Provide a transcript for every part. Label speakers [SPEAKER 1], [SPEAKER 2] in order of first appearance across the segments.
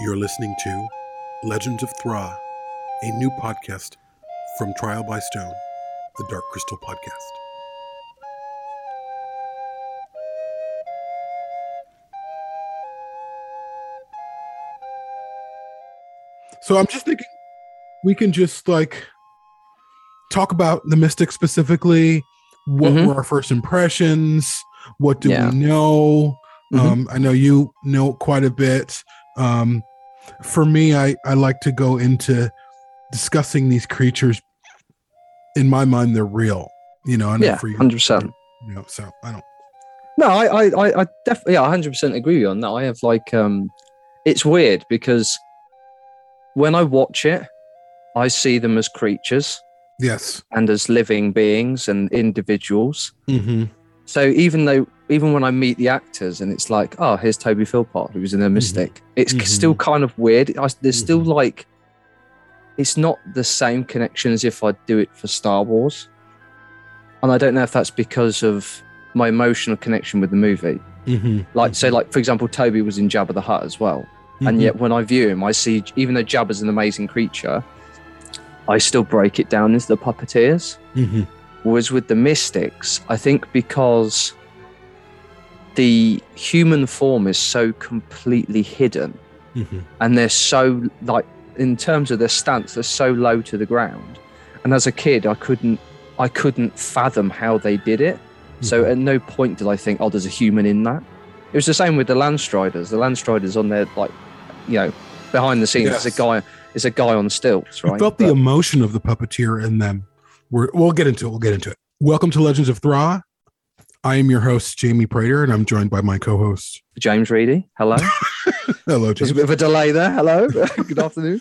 [SPEAKER 1] You're listening to Legends of Thra, a new podcast from Trial by Stone, the Dark Crystal podcast. So I'm just thinking we can just like talk about the Mystic specifically. What
[SPEAKER 2] Mhm.
[SPEAKER 1] were our first impressions? What do
[SPEAKER 2] Yeah.
[SPEAKER 1] we know?
[SPEAKER 2] Mhm.
[SPEAKER 1] Um, I know you know quite a bit. Um, for me, I, I like to go into discussing these creatures. In my mind, they're real. You know,
[SPEAKER 2] Yeah,
[SPEAKER 1] for you,
[SPEAKER 2] hundred percent.
[SPEAKER 1] you know, so I don't.
[SPEAKER 2] No, I, I, I, I definitely, yeah, hundred percent agree with you on that. I have like, um, it's weird because when I watch it, I see them as creatures
[SPEAKER 1] Yes.
[SPEAKER 2] and as living beings and individuals.
[SPEAKER 1] Mm-hmm.
[SPEAKER 2] So even though, even when I meet the actors and it's like, oh, here's Toby Philpott who was in The Mystic, it's
[SPEAKER 1] Mhm.
[SPEAKER 2] still kind of weird. I, there's still
[SPEAKER 1] Mhm.
[SPEAKER 2] like, it's not the same connection as if I do it for Star Wars, and I don't know if that's because of my emotional connection with the movie.
[SPEAKER 1] Mm-hmm.
[SPEAKER 2] Like, so, like for example, Toby was in Jabba the Hutt as well, and yet when I view him, I see even though Jabba's an amazing creature, I still break it down into the puppeteers.
[SPEAKER 1] Mm-hmm.
[SPEAKER 2] Whereas with the Mystics, I think because the human form is so completely hidden,
[SPEAKER 1] Mm-hmm.
[SPEAKER 2] and they're so like in terms of their stance, they're so low to the ground. And as a kid, I couldn't, I couldn't fathom how they did it. So
[SPEAKER 1] Mhm.
[SPEAKER 2] at no point did I think, oh, there's a human in that. It was the same with the Landstriders. The Landstriders on their like, you know, behind the scenes,
[SPEAKER 1] Yes.
[SPEAKER 2] it's a guy, it's a guy on stilts,
[SPEAKER 1] You
[SPEAKER 2] right?
[SPEAKER 1] felt the
[SPEAKER 2] But-
[SPEAKER 1] emotion of the puppeteer in them. We're, we'll get into it. We'll get into it. Welcome to Legends of Thra. I am your host, Jamie Prater, and I'm joined by my co-host.
[SPEAKER 2] James Reedy, hello.
[SPEAKER 1] Hello,
[SPEAKER 2] There's
[SPEAKER 1] James.
[SPEAKER 2] a bit of a delay there. Hello. Good afternoon.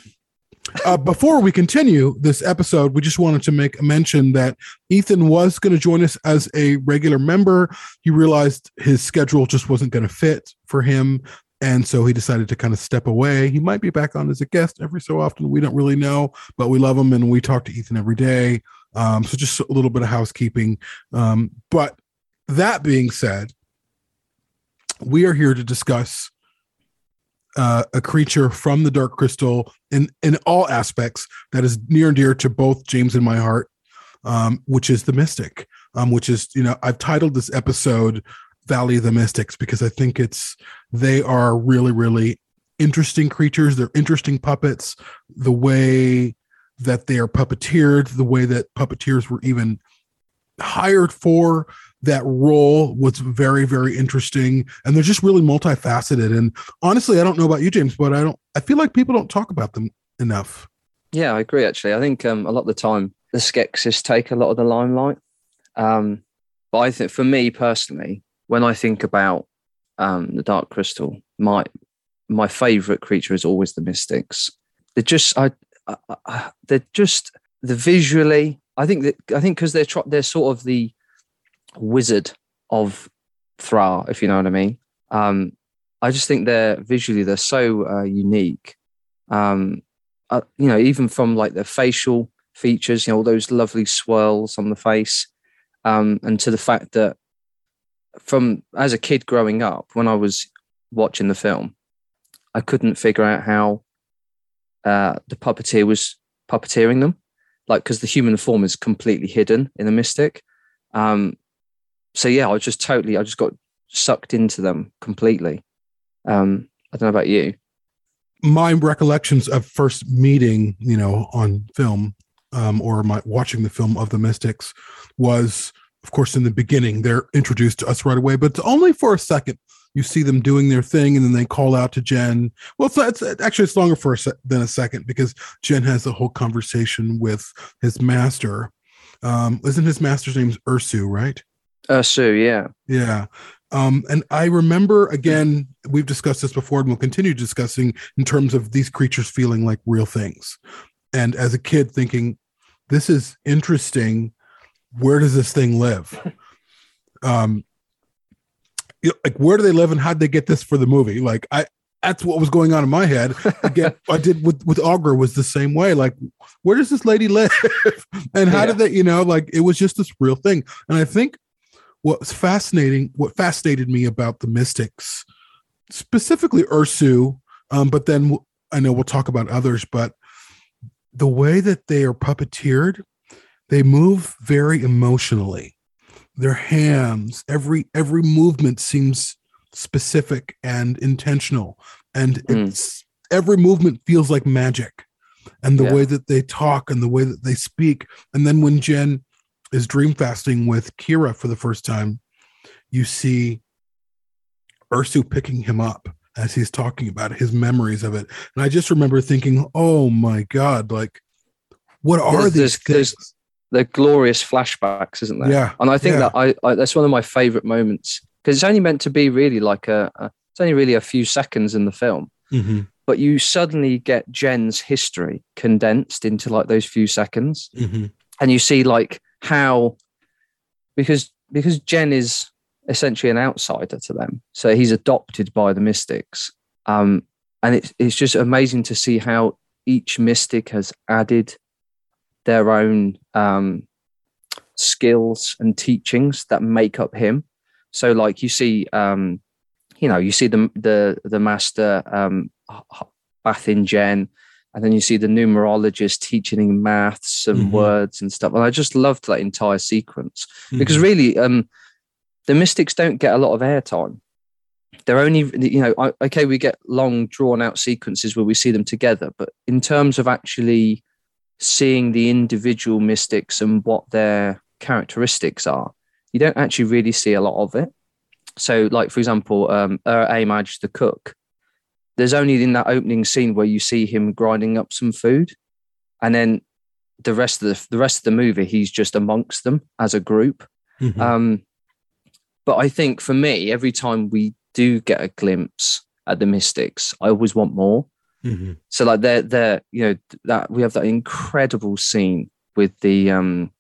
[SPEAKER 1] uh, before we continue this episode, we just wanted to make a mention that Ethan was going to join us as a regular member. He realized his schedule just wasn't going to fit for him. And so he decided to kind of step away. He might be back on as a guest every so often. We don't really know, but we love him and we talk to Ethan every day. Um, so just a little bit of housekeeping. Um, but that being said, we are here to discuss uh, a creature from the Dark Crystal in in all aspects that is near and dear to both James and my heart, um, which is the Mystic. Um, which is you know I've titled this episode "Valley of the Mystics" because I think it's they are really really interesting creatures. They're interesting puppets. The way that they are puppeteered, the way that puppeteers were even hired for that role was very very interesting and they're just really multifaceted and honestly i don't know about you james but i don't i feel like people don't talk about them enough
[SPEAKER 2] Yeah, I agree. Actually, I think um, a lot of the time the Skeksis take a lot of the limelight. Um, but I think for me personally, when I think about um, the Dark Crystal, my my favorite creature is always the Mystics. They're just I, I, I they're just the visually. I think that I think because they're tr- they're sort of the wizard of Thra, if you know what I mean. Um, I just think they're visually they're so uh, unique. Um, uh, you know, even from like their facial features, you know, all those lovely swirls on the face, um, and to the fact that from as a kid growing up, when I was watching the film, I couldn't figure out how uh, the puppeteer was puppeteering them, like because the human form is completely hidden in the mystic. Um, so yeah, I was just totally, I just got sucked into them completely. Um, I don't know about you.
[SPEAKER 1] my recollections of first meeting you know on film um, or my watching the film of the mystics was of course in the beginning they're introduced to us right away but it's only for a second you see them doing their thing and then they call out to jen well it's, it's actually it's longer for a se- than a second because jen has a whole conversation with his master um isn't his master's name's ursu right
[SPEAKER 2] Uh, Sue, yeah.
[SPEAKER 1] yeah. Um, and I remember again, we've discussed this before and we'll continue discussing in terms of these creatures feeling like real things. And as a kid thinking, this is interesting. Where does this thing live? Um, you know, like where do they live and how did they get this for the movie? Like I that's what was going on in my head. Again, I did with with Aughra was the same way. Like, where does this lady live? and how
[SPEAKER 2] Yeah.
[SPEAKER 1] did they, you know, like it was just this real thing. And I think what's fascinating, what fascinated me about the mystics, specifically Ursu, Um, but then I know we'll talk about others, but the way that they are puppeteered, they move very emotionally. Their hands, every every movement seems specific and intentional, and
[SPEAKER 2] Mm.
[SPEAKER 1] it's every movement feels like magic. And the
[SPEAKER 2] Yeah.
[SPEAKER 1] way that they talk and the way that they speak, and then when Jen is dream fasting with Kira for the first time, you see Ursu picking him up as he's talking about his memories of it. And I just remember thinking, oh my God, like, what are these
[SPEAKER 2] there's-
[SPEAKER 1] things?
[SPEAKER 2] They're glorious flashbacks, isn't there?
[SPEAKER 1] Yeah.
[SPEAKER 2] And I think
[SPEAKER 1] yeah.
[SPEAKER 2] that I, I that's one of my favorite moments because it's only meant to be really like a, a it's only really a few seconds in the film,
[SPEAKER 1] Mhm,
[SPEAKER 2] but you suddenly get Jen's history condensed into like those few seconds,
[SPEAKER 1] mhm,
[SPEAKER 2] and you see like how because because Jen is essentially an outsider to them, so he's adopted by the mystics, um, and it's it's just amazing to see how each mystic has added their own um, skills and teachings that make up him. So, like you see, um, you know, you see the the the master um, h- h- bath in Jen, and then you see the numerologist teaching him maths and
[SPEAKER 1] Mhm.
[SPEAKER 2] words and stuff. And I just loved that entire sequence because
[SPEAKER 1] mhm.
[SPEAKER 2] really, um, the mystics don't get a lot of airtime. They're only, you know, okay, we get long drawn out sequences where we see them together, but in terms of actually seeing the individual mystics and what their characteristics are, you don't actually really see a lot of it. So, like for example, um, Ur Amaj the cook, there's only in that opening scene where you see him grinding up some food, and then the rest of the the rest of the movie, he's just amongst them as a group.
[SPEAKER 1] Mhm.
[SPEAKER 2] Um, but I think for me, every time we do get a glimpse at the Mystics, I always want more.
[SPEAKER 1] Mhm.
[SPEAKER 2] So like they're they're you know that we have that incredible scene with the um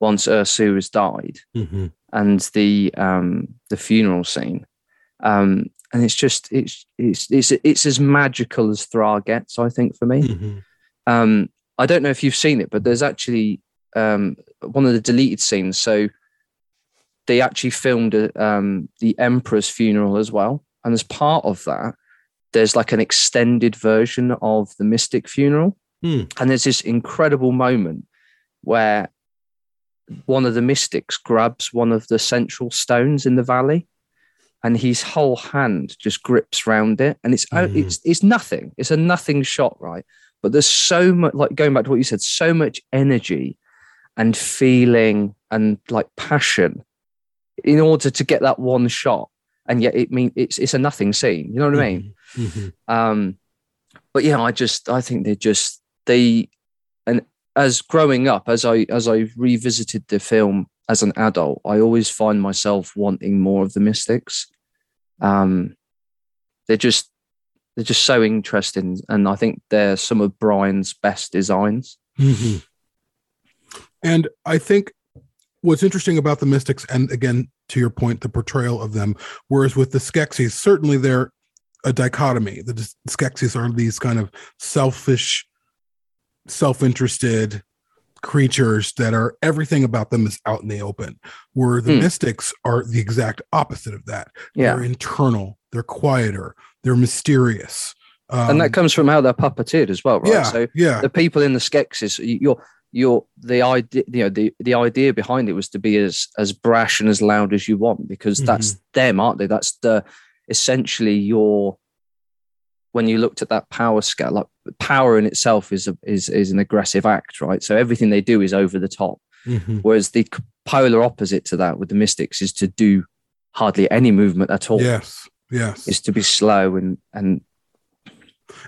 [SPEAKER 2] once Ursu has died
[SPEAKER 1] Mhm.
[SPEAKER 2] and the um the funeral scene. Um and it's just it's it's it's it's as magical as Thra gets, I think, for me.
[SPEAKER 1] Mhm.
[SPEAKER 2] Um, I don't know if you've seen it, but there's actually um, one of the deleted scenes. So they actually filmed uh, um, the emperor's funeral as well, and as part of that, there's like an extended version of the mystic funeral,
[SPEAKER 1] Hmm.
[SPEAKER 2] and there's this incredible moment where one of the mystics grabs one of the central stones in the valley. And his whole hand just grips round it, and it's
[SPEAKER 1] Mhm.
[SPEAKER 2] it's it's nothing. It's a nothing shot, right? but there's so much like going back to what you said so much energy and feeling and like passion in order to get that one shot and yet it mean it's it's a nothing scene you know what i mean
[SPEAKER 1] Mhm.
[SPEAKER 2] um but yeah i just i think they're just they and as growing up as i as i revisited the film as an adult i always find myself wanting more of the mystics um they're just they're just so interesting and i think they're some of brian's best designs
[SPEAKER 1] Mhm. And I think what's interesting about the Mystics, and again, to your point, the portrayal of them, whereas with the Skeksis, certainly they're a dichotomy. The Skeksis are these kind of selfish, self interested creatures that are everything about them is out in the open, where the
[SPEAKER 2] Hmm.
[SPEAKER 1] Mystics are the exact opposite of that.
[SPEAKER 2] yeah
[SPEAKER 1] They're internal, they're quieter, they're mysterious. Um,
[SPEAKER 2] and that comes from how they're puppeteered as well right
[SPEAKER 1] yeah,
[SPEAKER 2] so
[SPEAKER 1] yeah.
[SPEAKER 2] the people in the Skeksis, you're you're the idea you know the the idea behind it was to be as as brash and as loud as you want because that's them aren't they? That's the essentially your when you looked at that power scale like power in itself is a, is is an aggressive act right? So everything they do is over the top.
[SPEAKER 1] Mhm.
[SPEAKER 2] whereas the polar opposite to that with the mystics is to do hardly any movement at all.
[SPEAKER 1] Yes, yes.
[SPEAKER 2] is to be slow and and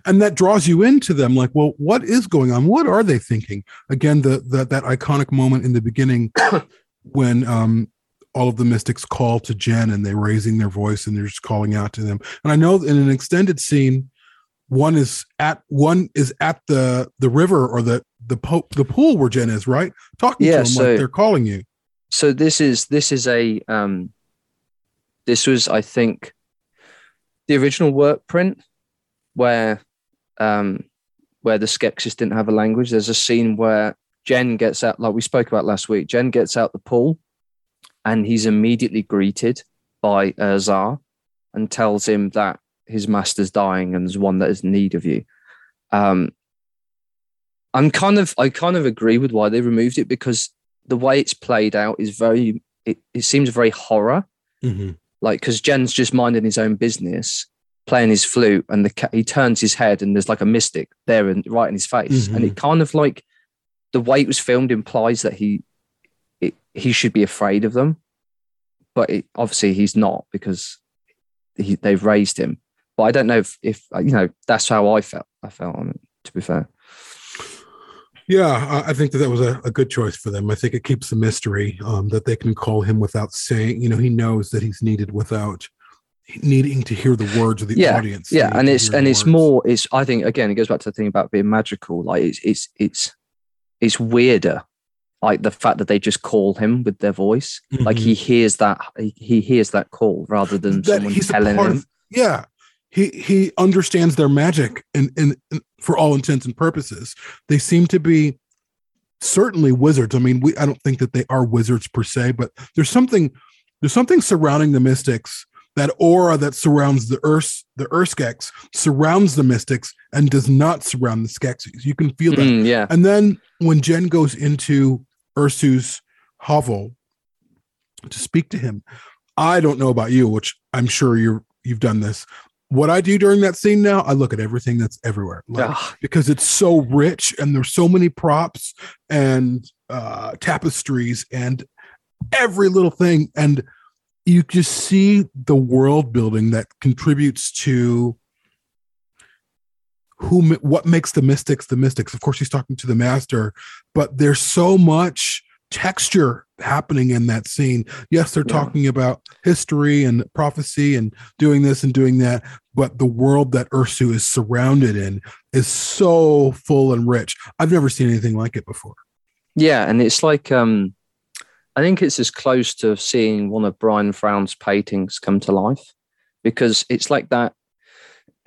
[SPEAKER 1] and that draws you into them like well what is going on? What are they thinking? Again the, the that iconic moment in the beginning when um all of the mystics call to jen and they're raising their voice and they're just calling out to them. And i know in an extended scene one is at one is at the the river or the the po- the pool where jen is right? Talking
[SPEAKER 2] Yeah,
[SPEAKER 1] to them
[SPEAKER 2] so-
[SPEAKER 1] like they're calling you.
[SPEAKER 2] So this is this is a um this was i think the original work print where um where the skeksis didn't have a language there's a scene where jen gets out like we spoke about last week jen gets out the pool and he's immediately greeted by UrZah and tells him that his master's dying and there's one that is in need of you. Um, I'm kind of I kind of agree with why they removed it because the way it's played out is very it, it seems very horror.
[SPEAKER 1] Mm-hmm.
[SPEAKER 2] Like because Jen's just minding his own business, playing his flute, and the he turns his head and there's like a mystic there and right in his face, and it kind of like the way it was filmed implies that he it, he should be afraid of them, but it, obviously he's not because he, they've raised him. But I don't know if, if you know that's how I felt. I felt on it. To be fair.
[SPEAKER 1] Yeah, I- I think that that was a, a good choice for them. I think it keeps the mystery um, that they can call him without saying, you know, he knows that he's needed without needing to hear the words of the
[SPEAKER 2] Yeah,
[SPEAKER 1] audience.
[SPEAKER 2] yeah and it's and it's
[SPEAKER 1] words.
[SPEAKER 2] more it's i think again it goes back to the thing about being magical like it's it's it's it's weirder like the fact that they just call him with their voice like
[SPEAKER 1] Mhm.
[SPEAKER 2] he hears that he, he hears that call rather than
[SPEAKER 1] that
[SPEAKER 2] someone telling him
[SPEAKER 1] of- yeah, he he understands their magic, and and for all intents and purposes, they seem to be certainly wizards. I mean, we I don't think that they are wizards per se, but there's something there's something surrounding the mystics. That aura that surrounds the Urs, the UrSkeks surrounds the mystics and does not surround the Skeksis. You can feel that.
[SPEAKER 2] Mm, yeah
[SPEAKER 1] And then when Jen goes into Ursu's hovel to speak to him, I don't know about you, which I'm sure you're you've done this. What I do during that scene now, I look at everything that's everywhere. Like, because it's so rich and there's so many props and uh tapestries and every little thing and you just see the world building that contributes to who what makes the mystics the mystics. Of course he's talking to the master but there's so much texture happening in that scene. Yes they're
[SPEAKER 2] Yeah.
[SPEAKER 1] talking about history and prophecy and doing this and doing that but the world that ursu is surrounded in is so full and rich. I've never seen anything like it before.
[SPEAKER 2] Yeah and it's like um i think it's as close to seeing one of brian Froud's paintings come to life because it's like that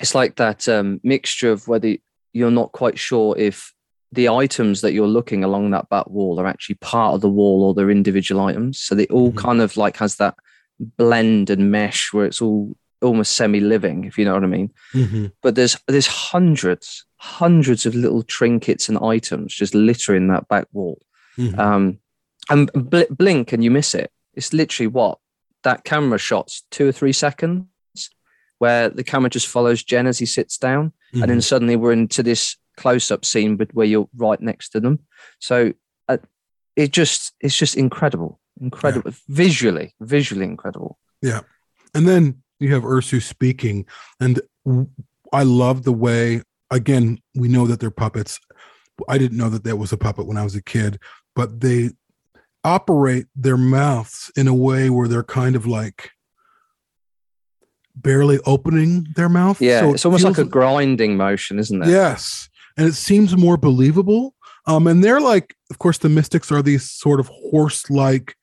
[SPEAKER 2] it's like that um, mixture of whether you're not quite sure if the items that you're looking along that back wall are actually part of the wall or they're individual items. So they all
[SPEAKER 1] Mhm.
[SPEAKER 2] kind of like has that blend and mesh where it's all almost semi-living, if you know what I mean. But there's there's hundreds, hundreds of little trinkets and items just littering that back wall.
[SPEAKER 1] Mhm.
[SPEAKER 2] Um, and bl- blink and you miss it. It's literally what that camera shots two or three seconds where the camera just follows Jen as he sits down, and then suddenly we're into this close-up scene, but where you're right next to them. So uh, it just it's just incredible, incredible visually, visually incredible.
[SPEAKER 1] Yeah, and then you have Ursu speaking, and I love the way. Again, we know that they're puppets. I didn't know that that was a puppet when I was a kid, but they operate their mouths in a way where they're kind of like barely opening their mouth.
[SPEAKER 2] Yeah,
[SPEAKER 1] So it
[SPEAKER 2] it's almost like a grinding motion, isn't it?
[SPEAKER 1] Yes. And it seems more believable. Um, and they're like, of course, the mystics are these sort of horse like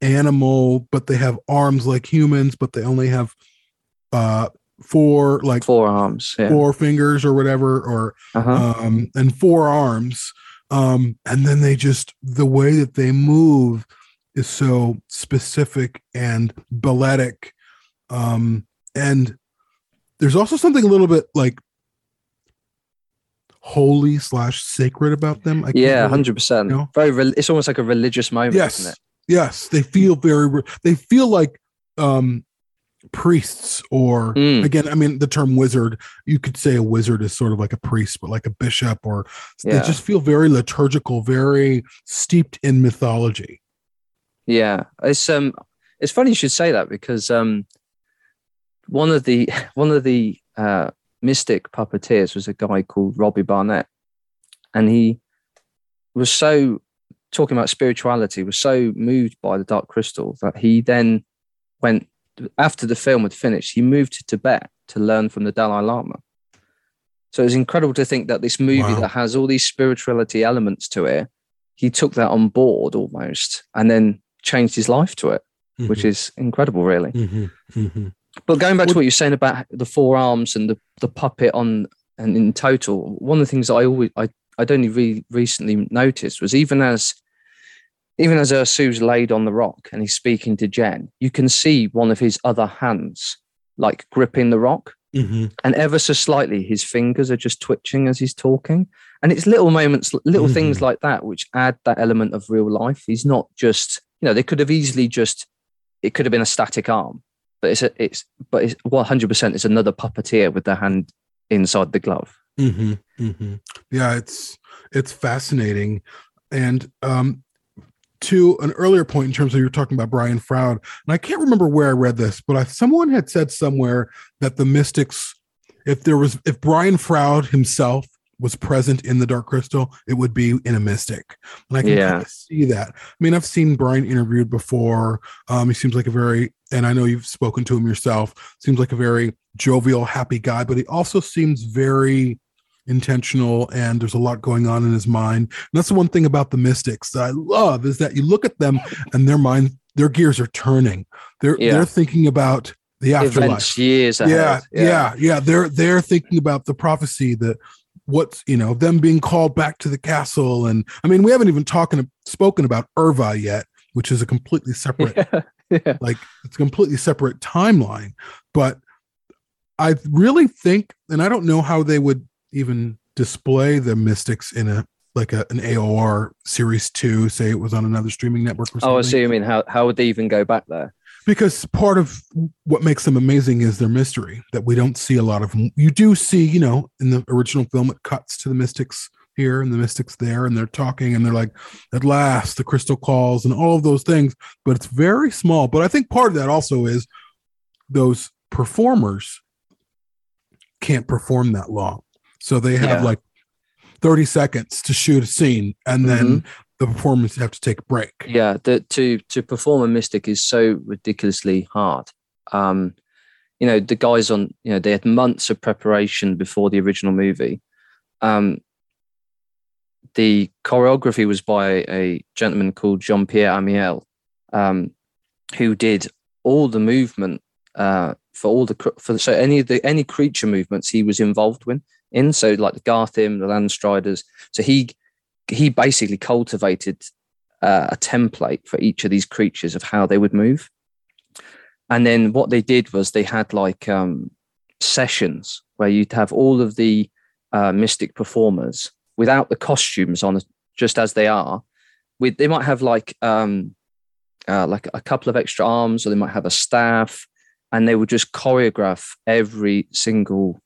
[SPEAKER 1] animal, but they have arms like humans, but they only have uh four like
[SPEAKER 2] Forearms. Yeah.
[SPEAKER 1] four fingers or whatever, or
[SPEAKER 2] uh-huh.
[SPEAKER 1] um and four arms. Um, and then they just the way that they move is so specific and balletic. Um, and there's also something a little bit like holy slash sacred about them. I
[SPEAKER 2] yeah,
[SPEAKER 1] really-
[SPEAKER 2] hundred percent.
[SPEAKER 1] you know?
[SPEAKER 2] Very. Re- it's almost like a religious moment,
[SPEAKER 1] Yes.
[SPEAKER 2] isn't it?
[SPEAKER 1] Yes, they feel very. re- They feel like um priests or
[SPEAKER 2] Mm.
[SPEAKER 1] again. I mean, the term wizard. You could say a wizard is sort of like a priest, but like a bishop, or
[SPEAKER 2] Yeah.
[SPEAKER 1] they just feel very liturgical, very steeped in mythology.
[SPEAKER 2] Yeah, it's um, it's funny you should say that because um, one of the one of the uh, mystic puppeteers was a guy called Robbie Barnett, and he was so talking about spirituality was so moved by the Dark Crystal that he then went after the film had finished. He moved to Tibet to learn from the Dalai Lama. So it's incredible to think that this movie
[SPEAKER 1] Wow.
[SPEAKER 2] that has all these spirituality elements to it, he took that on board almost, and then changed his life to it, which is incredible, really.
[SPEAKER 1] Mhm, mhm.
[SPEAKER 2] But going back to what you're saying about the forearms and the, the puppet on and in total, one of the things I always I I'd only re- recently noticed was even as even as Ursu's laid on the rock and he's speaking to Jen, you can see one of his other hands like gripping the rock,
[SPEAKER 1] hmm
[SPEAKER 2] and ever so slightly, his fingers are just twitching as he's talking. And it's little moments, little things
[SPEAKER 1] Mhm.
[SPEAKER 2] like that, which add that element of real life. He's not just, you know, they could have easily just, it could have been a static arm, but it's a, it's, but it's 100% it's another puppeteer with the hand inside the glove.
[SPEAKER 1] hmm hmm Yeah, it's it's fascinating, and um, to an earlier point in terms of you were talking about Brian Froud, and I can't remember where I read this, but I, someone had said somewhere that the Mystics, if there was, if Brian Froud himself was present in the Dark Crystal, it would be in a Mystic, and I can
[SPEAKER 2] Yeah.
[SPEAKER 1] kind of see that. I mean, I've seen Brian interviewed before. Um, he seems like a very, and I know you've spoken to him yourself. Seems like a very jovial, happy guy, but he also seems very intentional and there's a lot going on in his mind. And that's the one thing about the mystics that I love is that you look at them and their mind, their gears are turning. They're
[SPEAKER 2] Yeah.
[SPEAKER 1] they're thinking about the afterlife.
[SPEAKER 2] Events years ahead.
[SPEAKER 1] Yeah, yeah, yeah, They're they're thinking about the prophecy that what's you know them being called back to the castle, and I mean we haven't even talking spoken about urVa yet, which is a completely separate
[SPEAKER 2] Yeah. yeah.
[SPEAKER 1] like it's a completely separate timeline but i really think and i don't know how they would even display the mystics in a like a, an aor series 2 say it was on another streaming network or something
[SPEAKER 2] Oh, I see. You mean how how would they even go back there?
[SPEAKER 1] because part of what makes them amazing is their mystery that we don't see a lot of them. You do see, you know, in the original film, it cuts to the mystics here and the mystics there, and they're talking and they're like, at last, the crystal calls and all of those things, but it's very small. But I think part of that also is those performers can't perform that long. So they have
[SPEAKER 2] Yeah.
[SPEAKER 1] like 30 seconds to shoot a scene and then the performers have to take a break.
[SPEAKER 2] Yeah, the, to to perform a mystic is so ridiculously hard. Um, you know, the guys on, you know, they had months of preparation before the original movie. Um, the choreography was by a gentleman called Jean Pierre Amiel, um, who did all the movement uh, for all the for so any of the any creature movements he was involved with in. So like the Garthim, the Landstriders. So he he basically cultivated uh, a template for each of these creatures of how they would move. And then what they did was they had like um, sessions where you'd have all of the uh, mystic performers without the costumes on, just as they are. With they might have like um, uh, like a couple of extra arms, or they might have a staff, and they would just choreograph every single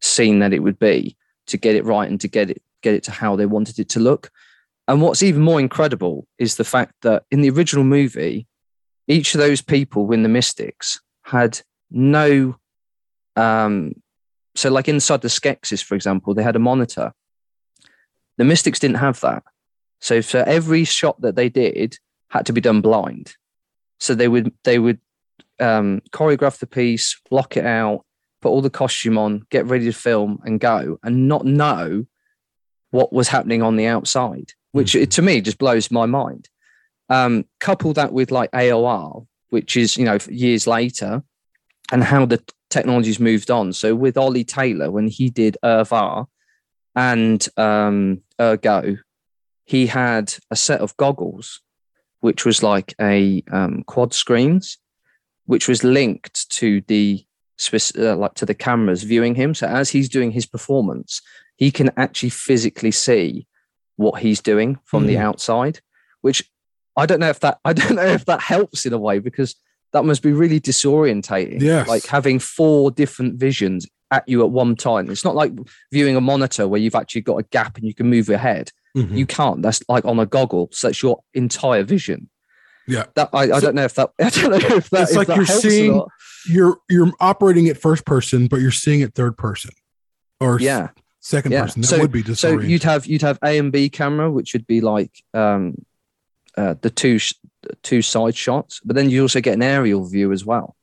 [SPEAKER 2] scene that it would be to get it right and to get it get it to how they wanted it to look. And what's even more incredible is the fact that in the original movie, each of those people in the Mystics had no. Um, so, like inside the Skeksis, for example, they had a monitor. The Mystics didn't have that. So, for every shot that they did, had to be done blind. So they would they would um, choreograph the piece, block it out, put all the costume on, get ready to film, and go, and not know what was happening on the outside, which
[SPEAKER 1] Mhm.
[SPEAKER 2] to me just blows my mind. Um, couple that with like AOR, which is you know years later, and how the technology's moved on. So with Ollie Taylor, when he did urVa and um, urGoh, he had a set of goggles, which was like a um, quad screens, which was linked to the uh, like to the cameras viewing him. So as he's doing his performance, he can actually physically see what he's doing from the
[SPEAKER 1] Mhm.
[SPEAKER 2] outside, which I don't know if that I don't know if that helps in a way because that must be really disorientating.
[SPEAKER 1] Yeah,
[SPEAKER 2] Like having four different visions at you at one time. It's not like viewing a monitor where you've actually got a gap and you can move your head.
[SPEAKER 1] Mhm.
[SPEAKER 2] You can't. That's like on a goggle. So that's your entire vision.
[SPEAKER 1] Yeah.
[SPEAKER 2] That I, I
[SPEAKER 1] So-
[SPEAKER 2] don't know if that I don't know if that
[SPEAKER 1] It's like
[SPEAKER 2] that
[SPEAKER 1] you're seeing- you're you're operating it first person, but you're seeing it third person or
[SPEAKER 2] Yeah.
[SPEAKER 1] second
[SPEAKER 2] Yeah.
[SPEAKER 1] person. That
[SPEAKER 2] So-
[SPEAKER 1] would be
[SPEAKER 2] So you'd have you'd have A and B camera, which would be like um, uh, the two sh- two side shots, but then you also get an aerial view as well.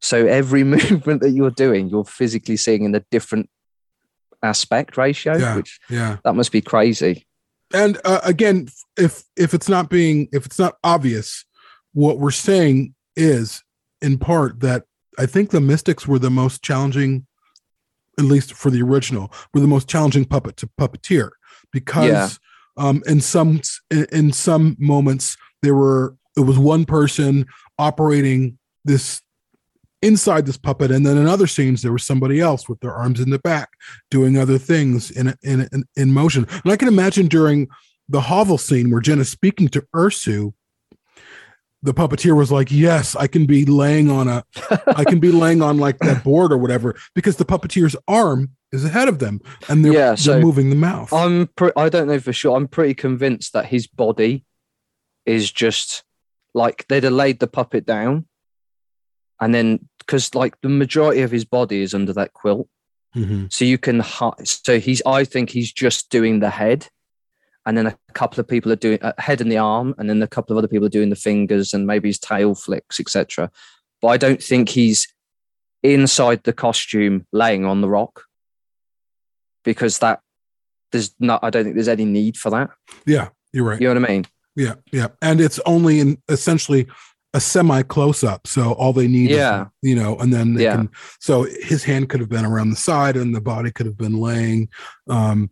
[SPEAKER 2] So every movement that you're doing, you're physically seeing in a different aspect ratio,
[SPEAKER 1] Yeah.
[SPEAKER 2] which
[SPEAKER 1] yeah.
[SPEAKER 2] that must be crazy.
[SPEAKER 1] And uh, again if if it's not being if it's not obvious what we're saying is in part that i think the mystics were the most challenging at least for the original were the most challenging puppet to puppeteer because
[SPEAKER 2] Yeah.
[SPEAKER 1] um in some in, in some moments there were it was one person operating this inside this puppet, and then in other scenes there was somebody else with their arms in the back doing other things in in in, in motion. And I can imagine during the hovel scene where Jen is speaking to Ursu, the puppeteer was like, "Yes, I can be laying on a, I can be laying on like that board or whatever," because the puppeteer's arm is ahead of them, and they're,
[SPEAKER 2] Yeah, so
[SPEAKER 1] they're moving the mouth.
[SPEAKER 2] I'm pre- I don't know for sure. I'm pretty convinced that his body is just like they'd have laid the puppet down, and then because like the majority of his body is under that quilt,
[SPEAKER 1] Mhm.
[SPEAKER 2] so you can hi- so he's I think he's just doing the head, and then a couple of people are doing a head and the arm, and then a couple of other people are doing the fingers and maybe his tail flicks, etc. But I don't think he's inside the costume laying on the rock because that there's not. I don't think there's any need for that.
[SPEAKER 1] Yeah, you're right.
[SPEAKER 2] You know what I mean?
[SPEAKER 1] Yeah, yeah, and it's only in essentially a semi close up, so all they need,
[SPEAKER 2] Yeah.
[SPEAKER 1] is, you know, and then they
[SPEAKER 2] Yeah.
[SPEAKER 1] can. So his hand could have been around the side, and the body could have been laying. Um,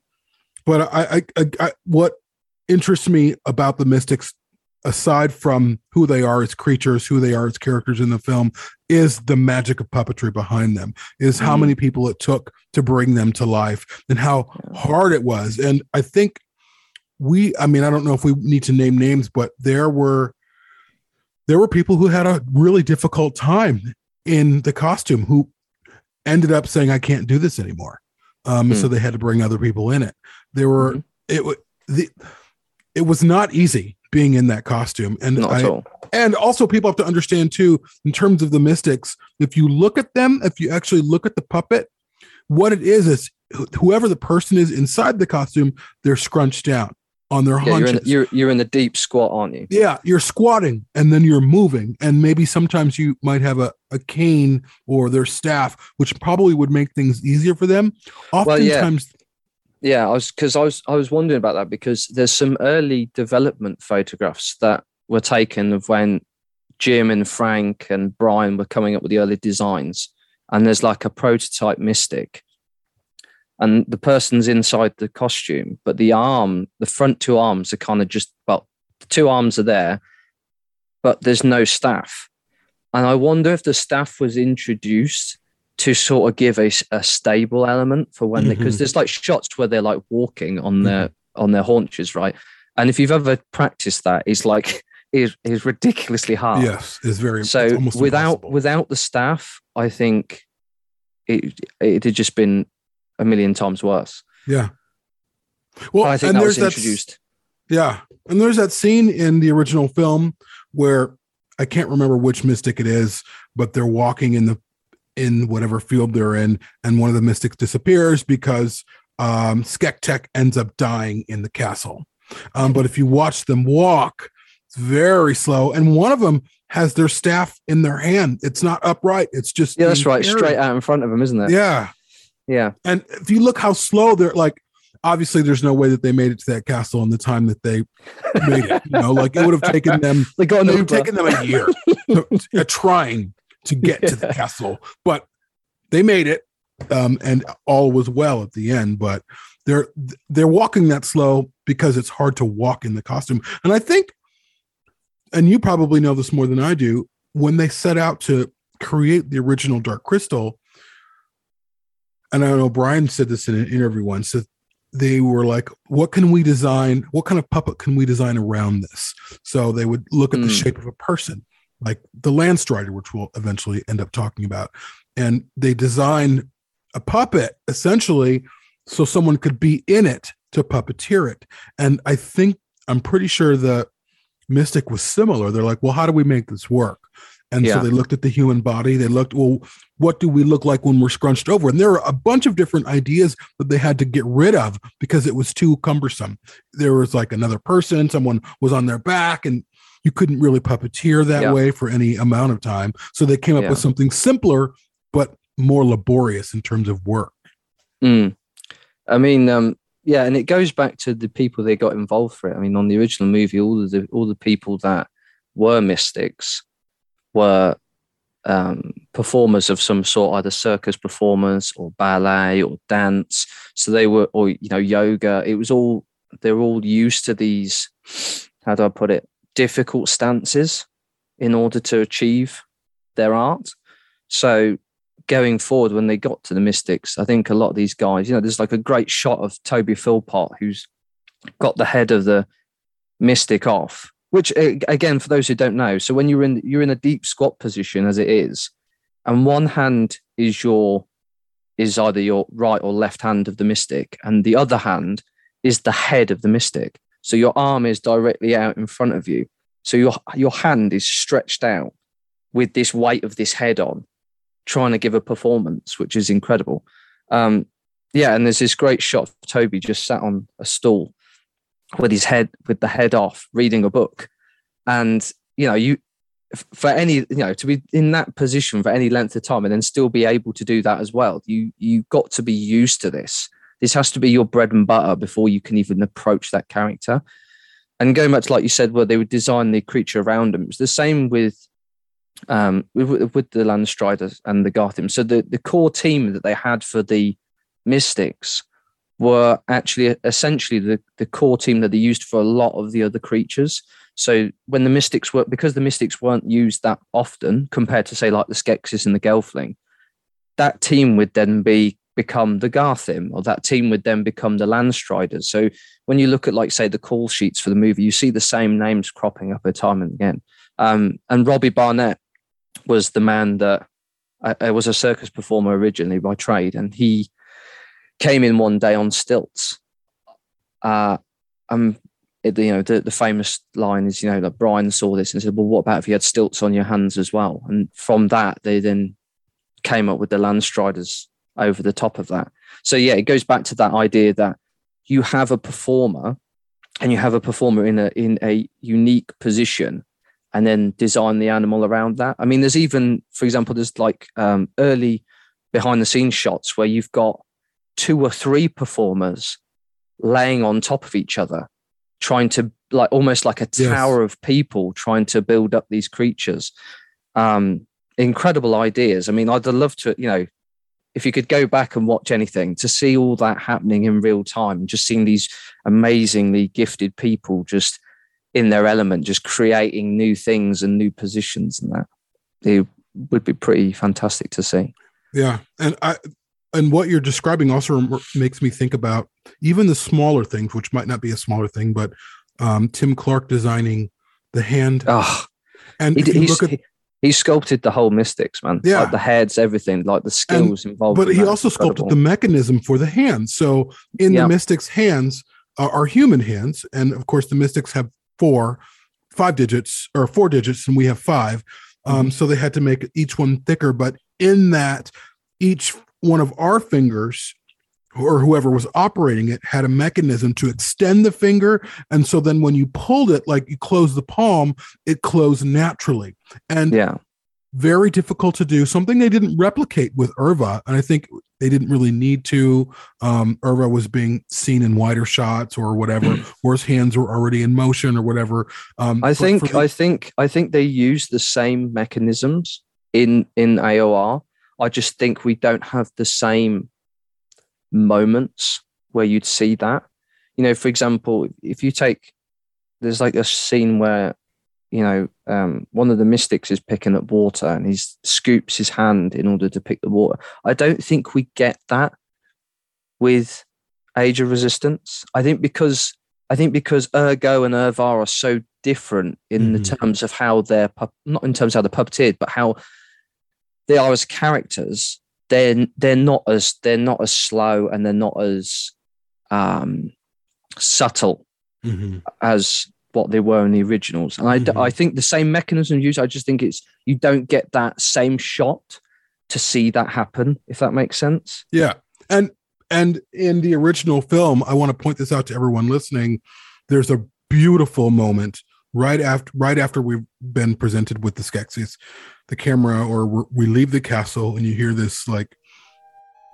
[SPEAKER 1] but I, I, I, I, what interests me about the Mystics, aside from who they are as creatures, who they are as characters in the film, is the magic of puppetry behind them. Is how
[SPEAKER 2] Mhm.
[SPEAKER 1] many people it took to bring them to life, and how hard it was. And I think we i mean i don't know if we need to name names but there were there were people who had a really difficult time in the costume who ended up saying i can't do this anymore. Um so
[SPEAKER 2] Hmm.
[SPEAKER 1] they had to bring other people in it. There were
[SPEAKER 2] Mhm.
[SPEAKER 1] it the it was not easy being in that costume. And
[SPEAKER 2] Not
[SPEAKER 1] I, and also people have to understand too in terms of the mystics if you look at them if you actually look at the puppet what it is is whoever the person is inside the costume they're scrunched down on their
[SPEAKER 2] Yeah, you're in, the, you're you're in the deep squat, aren't you?
[SPEAKER 1] yeah you're squatting and then you're moving and maybe sometimes you might have a, a cane or their staff which probably would make things easier for them
[SPEAKER 2] Well, yeah.
[SPEAKER 1] oftentimes
[SPEAKER 2] Yeah, I was because I was I was wondering about that because there's some early development photographs that were taken of when Jim and Frank and Brian were coming up with the early designs, and there's like a prototype Mystic, and the person's inside the costume, but the arm, the front two arms are kind of just well, the two arms are there, but there's no staff, and I wonder if the staff was introduced to sort of give a stable element for when they because
[SPEAKER 1] Mhm.
[SPEAKER 2] there's like shots where they're like walking on their on their haunches, right? And if you've ever practiced that, it's like is is ridiculously hard.
[SPEAKER 1] yes it's very
[SPEAKER 2] So
[SPEAKER 1] almost
[SPEAKER 2] without
[SPEAKER 1] impossible.
[SPEAKER 2] without the staff, I think it it had just been a million times worse.
[SPEAKER 1] yeah well
[SPEAKER 2] I think
[SPEAKER 1] and
[SPEAKER 2] that
[SPEAKER 1] there's
[SPEAKER 2] was
[SPEAKER 1] that
[SPEAKER 2] introduced.
[SPEAKER 1] Yeah. And there's that scene in the original film where I can't remember which mystic it is, but they're walking in the in whatever field they're in, and one of the mystics disappears because um Skektek ends up dying in the castle. Um, but if you watch them walk, it's very slow. And one of them has their staff in their hand. It's not upright, it's just
[SPEAKER 2] Yeah, that's right. Straight out in front of them, isn't it?
[SPEAKER 1] Yeah.
[SPEAKER 2] Yeah.
[SPEAKER 1] And if you look how slow they're like, obviously there's no way that they made it to that castle in the time that they made it. You know, like it would have taken them
[SPEAKER 2] like
[SPEAKER 1] it would have taken them a year to- uh, trying to get to the castle, but they made it, um, and all was well at the end. But they're they're walking that slow because it's hard to walk in the costume, and I think, and you probably know this more than I do, when they set out to create the original Dark Crystal, and I know Brian said this in an interview once that they were like, what can we design? What kind of puppet can we design around this? So they would look at the
[SPEAKER 2] Mm.
[SPEAKER 1] shape of a person, like the Landstrider, which we'll eventually end up talking about. And they designed a puppet essentially so someone could be in it to puppeteer it. And I think, I'm pretty sure the Mystic was similar. They're like, well, how do we make this work? And
[SPEAKER 2] Yeah.
[SPEAKER 1] so they looked at the human body. They looked, well, what do we look like when we're scrunched over? And there were a bunch of different ideas that they had to get rid of because it was too cumbersome. There was like another person, someone was on their back, and you couldn't really puppeteer that
[SPEAKER 2] Yeah.
[SPEAKER 1] way for any amount of time. So they came up
[SPEAKER 2] Yeah.
[SPEAKER 1] with something simpler, but more laborious in terms of work.
[SPEAKER 2] Mm. I mean, um, yeah, and it goes back to the people they got involved for it. I mean, on the original movie, all of the all the people that were mystics were um, performers of some sort, either circus performers or ballet or dance. So they were, or you know, yoga. It was all they're all used to these. How do I put it? Difficult stances in order to achieve their art. So going forward, when they got to the Mystics, I think a lot of these guys, you know, there's like a great shot of Toby Philpott who's got the head of the Mystic off. Which again, for those who don't know, so when you're in you're in a deep squat position as it is, and one hand is your is either your right or left hand of the mystic, and the other hand is the head of the mystic. So your arm is directly out in front of you. So your your hand is stretched out with this weight of this head on, trying to give a performance, which is incredible. Um, yeah, and there's this great shot of Toby just sat on a stool with his head with the head off, reading a book, and you know you for any you know to be in that position for any length of time and then still be able to do that as well you you got to be used to this. This has to be your bread and butter before you can even approach that character. And going back to like you said where they would design the creature around them it's the same with um with, with the landstriders and the garthim. So the the core team that they had for the mystics were actually essentially the, the core team that they used for a lot of the other creatures so when the mystics were because the mystics weren't used that often compared to say like the Skeksis and the Gelfling, that team would then be become the Garthim, or that team would then become the Landstriders. So when you look at like say the call sheets for the movie, you see the same names cropping up a time and again. Um, and Robbie Barnett was the man that I, uh, I was a circus performer originally by trade, and he came in one day on stilts. Uh, um, it, you know, the, the famous line is, you know, that Brian saw this and said, well, what about if you had stilts on your hands as well? And from that, they then came up with the Landstriders over the top of that. So, yeah, it goes back to that idea that you have a performer and you have a performer in a, in a unique position and then design the animal around that. I mean, there's even, for example, there's like um, early behind the scenes shots where you've got two or three performers laying on top of each other trying to like almost like a tower yes. of people trying to build up these creatures. Um, incredible ideas. I mean, I'd love to, you know, if you could go back and watch anything to see all that happening in real time, just seeing these amazingly gifted people just in their element, just creating new things and new positions and that, it would be pretty fantastic to see.
[SPEAKER 1] Yeah, and I and what you're describing also makes me think about even the smaller things, which might not be a smaller thing, but um, Tim Clark designing the hand.
[SPEAKER 2] Oh, and he, at, he, sculpted the whole mystics, man. Yeah, like the heads, everything, like the skills and, involved.
[SPEAKER 1] But in he also sculpted the mechanism for the hands. So in the mystics' hands uh, are human hands, and of course the mystics have four, five digits or four digits, and we have five. Um, mm-hmm. So they had to make each one thicker. But in that, each one of our fingers or whoever was operating it had a mechanism to extend the finger. And so then when you pulled it like you close the palm it closed naturally. And
[SPEAKER 2] yeah.
[SPEAKER 1] very difficult to do something they didn't replicate with urVa. And i think they didn't really need to. Um urVa was being seen in wider shots or whatever or his hands were already in motion or whatever. Um
[SPEAKER 2] i think i think i think they used the same mechanisms in in aor I just think we don't have the same moments where you'd see that. You know, for example, if you take, there's like a scene where, you know, um, one of the mystics is picking up water and he scoops his hand in order to pick the water. I don't think we get that with Age of Resistance. I think because I think because urGoh and urVa are so different in mm. the terms of how they're not in terms of how they're puppeteered, but how they are as characters, they're they're not as they're not as slow and they're not as um, subtle mm-hmm. as what they were in the originals. And mm-hmm. I, I think the same mechanism used. I just think it's you don't get that same shot to see that happen. If that makes sense.
[SPEAKER 1] Yeah, and and in the original film, I want to point this out to everyone listening. There's a beautiful moment right after right after we've been presented with the Skeksis the camera or we leave the castle and you hear this like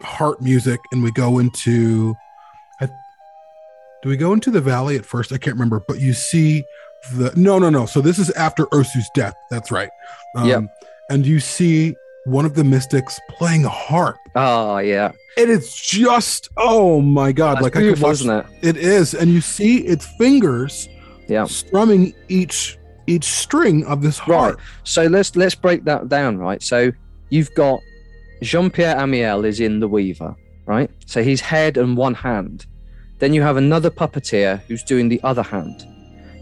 [SPEAKER 1] heart music and we go into I, do we go into the valley at first? I can't remember but you see the no no no. So this is after ursu's death. That's right.
[SPEAKER 2] Um, yeah
[SPEAKER 1] and you see one of the mystics playing a harp.
[SPEAKER 2] Oh yeah.
[SPEAKER 1] And it's just oh my god
[SPEAKER 2] that's
[SPEAKER 1] like
[SPEAKER 2] i could watch, it?
[SPEAKER 1] It is. And you see its fingers
[SPEAKER 2] yeah.
[SPEAKER 1] strumming each each string of this harp.
[SPEAKER 2] Right. So let's let's break that down. Right. So you've got Jean Pierre Amiel is in the Weaver, right? So he's head and one hand. Then you have another puppeteer who's doing the other hand.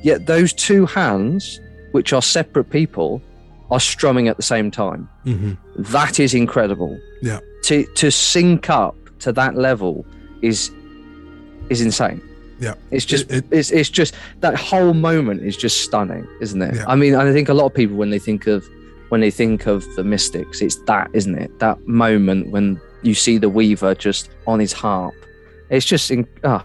[SPEAKER 2] Yet those two hands, which are separate people, are strumming at the same time.
[SPEAKER 1] Mhm.
[SPEAKER 2] That is incredible.
[SPEAKER 1] Yeah.
[SPEAKER 2] To to sync up to that level is is insane.
[SPEAKER 1] Yeah.
[SPEAKER 2] It's just
[SPEAKER 1] It- it-
[SPEAKER 2] it's it's just that whole moment is just stunning, isn't it?
[SPEAKER 1] Yeah.
[SPEAKER 2] I mean, I think a lot of people when they think of when they think of the mystics, it's that, isn't it? That moment when you see the Weaver just on his harp. It's just in, ah,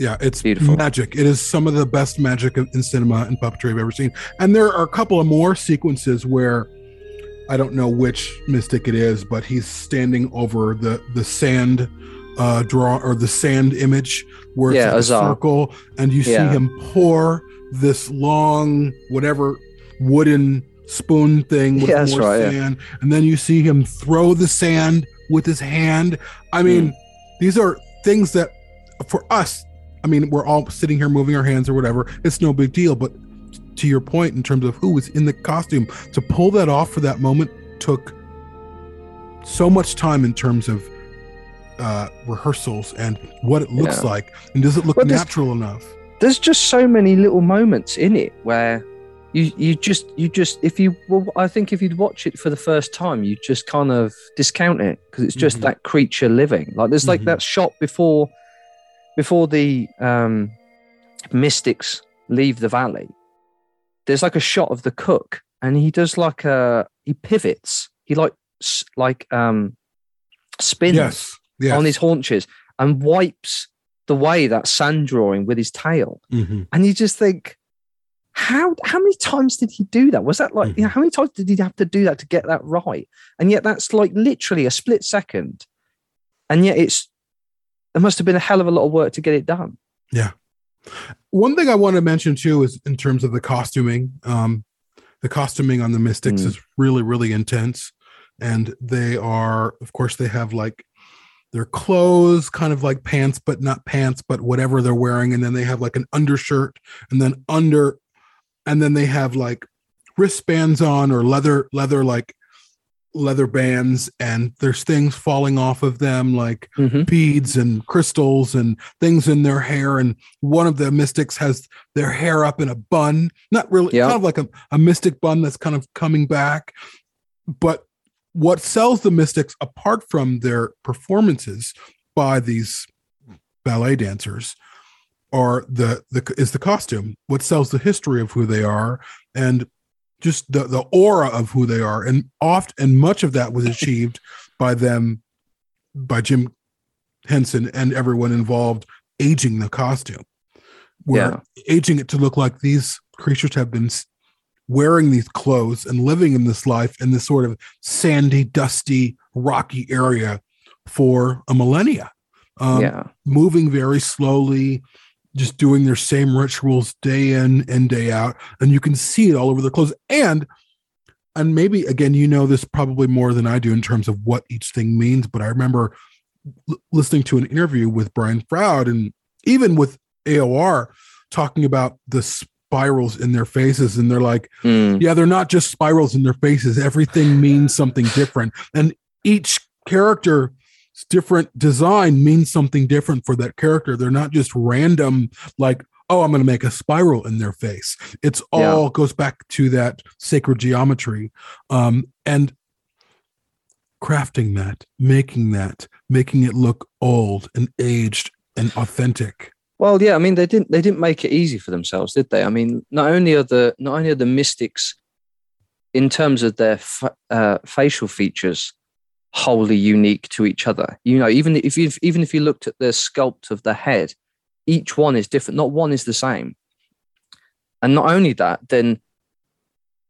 [SPEAKER 1] Yeah, it's
[SPEAKER 2] Beautiful.
[SPEAKER 1] magic. It is some of the best magic in in cinema and puppetry I've ever seen. And there are a couple of more sequences where I don't know which mystic it is, but he's standing over the the sand uh draw or the sand image where it's
[SPEAKER 2] Yeah,
[SPEAKER 1] like a circle and you see
[SPEAKER 2] Yeah.
[SPEAKER 1] him pour this long whatever wooden spoon thing with
[SPEAKER 2] Yeah,
[SPEAKER 1] more
[SPEAKER 2] right,
[SPEAKER 1] sand and then you see him throw the sand with his hand. I mean,
[SPEAKER 2] Hmm.
[SPEAKER 1] these are things that for us I mean, we're all sitting here moving our hands or whatever. It's no big deal. But to your point, in terms of who was in the costume, to pull that off for that moment took so much time in terms of uh, rehearsals and what it looks
[SPEAKER 2] Yeah.
[SPEAKER 1] like. And does it look
[SPEAKER 2] Well,
[SPEAKER 1] natural enough?
[SPEAKER 2] there's just so many little moments in it where you you just you just if you well I think if you'd watch it for the first time you just kind of discount it because it's just
[SPEAKER 1] Mhm.
[SPEAKER 2] that creature living like there's like
[SPEAKER 1] Mhm.
[SPEAKER 2] that shot before before the um mystics leave the valley there's like a shot of the cook and he does like a he pivots he like like um spins
[SPEAKER 1] Yes. Yes.
[SPEAKER 2] on his haunches and wipes the way that sand drawing with his tail
[SPEAKER 1] Mhm.
[SPEAKER 2] and you just think how how many times did he do that was that like you know how many times did he have to do that to get that right and yet that's like literally a split second and yet it's it must have been a hell of a lot of work to get it done Yeah.
[SPEAKER 1] One thing I want to mention too is in terms of the costuming. Um, the costuming on the Mystics
[SPEAKER 2] Mm.
[SPEAKER 1] is really, really intense, and they are, of course, they have like their clothes, kind of like pants, but not pants, but whatever they're wearing, and then they have like an undershirt, and then under, and then they have like wristbands on or leather, leather like leather bands, and there's things falling off of them like
[SPEAKER 2] Mhm.
[SPEAKER 1] beads and crystals and things in their hair. And one of the mystics has their hair up in a bun, not really,
[SPEAKER 2] Yeah.
[SPEAKER 1] kind of like a, a mystic bun that's kind of coming back. But what sells the mystics apart from their performances by these ballet dancers are the, the is the costume what sells the history of who they are and just the the aura of who they are. And oft and much of that was achieved by them by Jim Henson and everyone involved aging the costume. Where aging it to look like these creatures have been wearing these clothes and living in this life in this sort of sandy dusty rocky area for a millennia um,
[SPEAKER 2] yeah
[SPEAKER 1] moving very slowly, just doing their same rituals day in and day out, and you can see it all over their clothes. And and maybe again, you know this probably more than I do in terms of what each thing means. But I remember l- listening to an interview with Brian Froud and even with AOR talking about the spirals in their faces, and they're like,
[SPEAKER 2] Mm.
[SPEAKER 1] yeah, they're not just spirals in their faces. Everything means something different. And each character's different design means something different for that character. They're not just random, like, oh, I'm going to make a spiral in their face. It's
[SPEAKER 2] Yeah.
[SPEAKER 1] all goes back to that sacred geometry. Um, and crafting that, making that, making it look old and aged and authentic.
[SPEAKER 2] Well, yeah, I mean they didn't they didn't make it easy for themselves, did they? I mean, not only are the not only are the mystics in terms of their fa- uh, facial features wholly unique to each other. You know, even if you even if you looked at the sculpt of the head, each one is different. Not one is the same. And not only that, then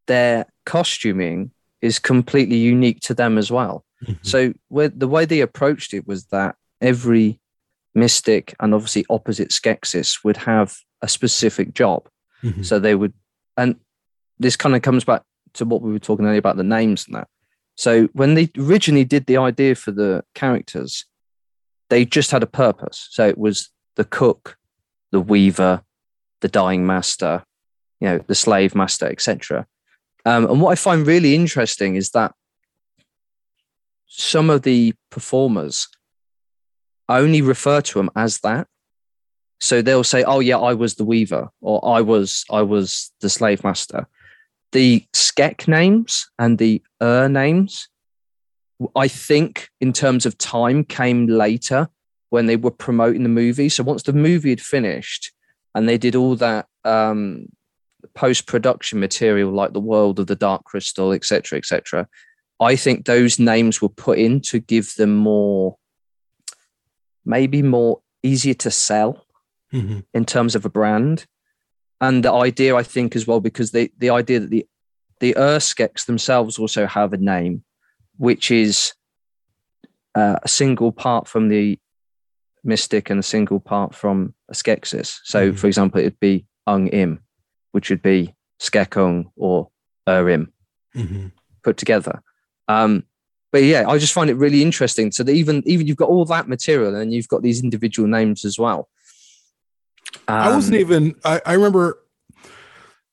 [SPEAKER 2] their costuming is completely unique to them as well. So where the way they approached it was that every mystic and obviously opposite Skeksis would have a specific job.
[SPEAKER 1] Mhm.
[SPEAKER 2] So they would, and this kind of comes back to what we were talking earlier about the names and that. So when they originally did the idea for the characters, they just had a purpose. So it was the cook, the weaver, the dying master, you know, the slave master, etc. Um, and what I find really interesting is that some of the performers only refer to them as that. So they'll say, "Oh yeah, I was the weaver," or "I was I was the slave master." The skek names and the ur names, I think, in terms of time, came later when they were promoting the movie. So once the movie had finished and they did all that um, post production material, like the world of the Dark Crystal, etc., etc., I think those names were put in to give them more, maybe more easier to sell
[SPEAKER 1] Mhm.
[SPEAKER 2] in terms of a brand. And the idea, I think, as well, because the, the idea that the the Urskeks themselves also have a name, which is uh, a single part from the mystic and a single part from a Skeksis. So,
[SPEAKER 1] Mhm.
[SPEAKER 2] for example, it'd be Ung Im, which would be Skekung or Urim
[SPEAKER 1] Mhm.
[SPEAKER 2] put together. Um, but yeah, I just find it really interesting. So that even even you've got all that material and you've got these individual names as well.
[SPEAKER 1] I wasn't
[SPEAKER 2] Um,
[SPEAKER 1] even. I, I remember.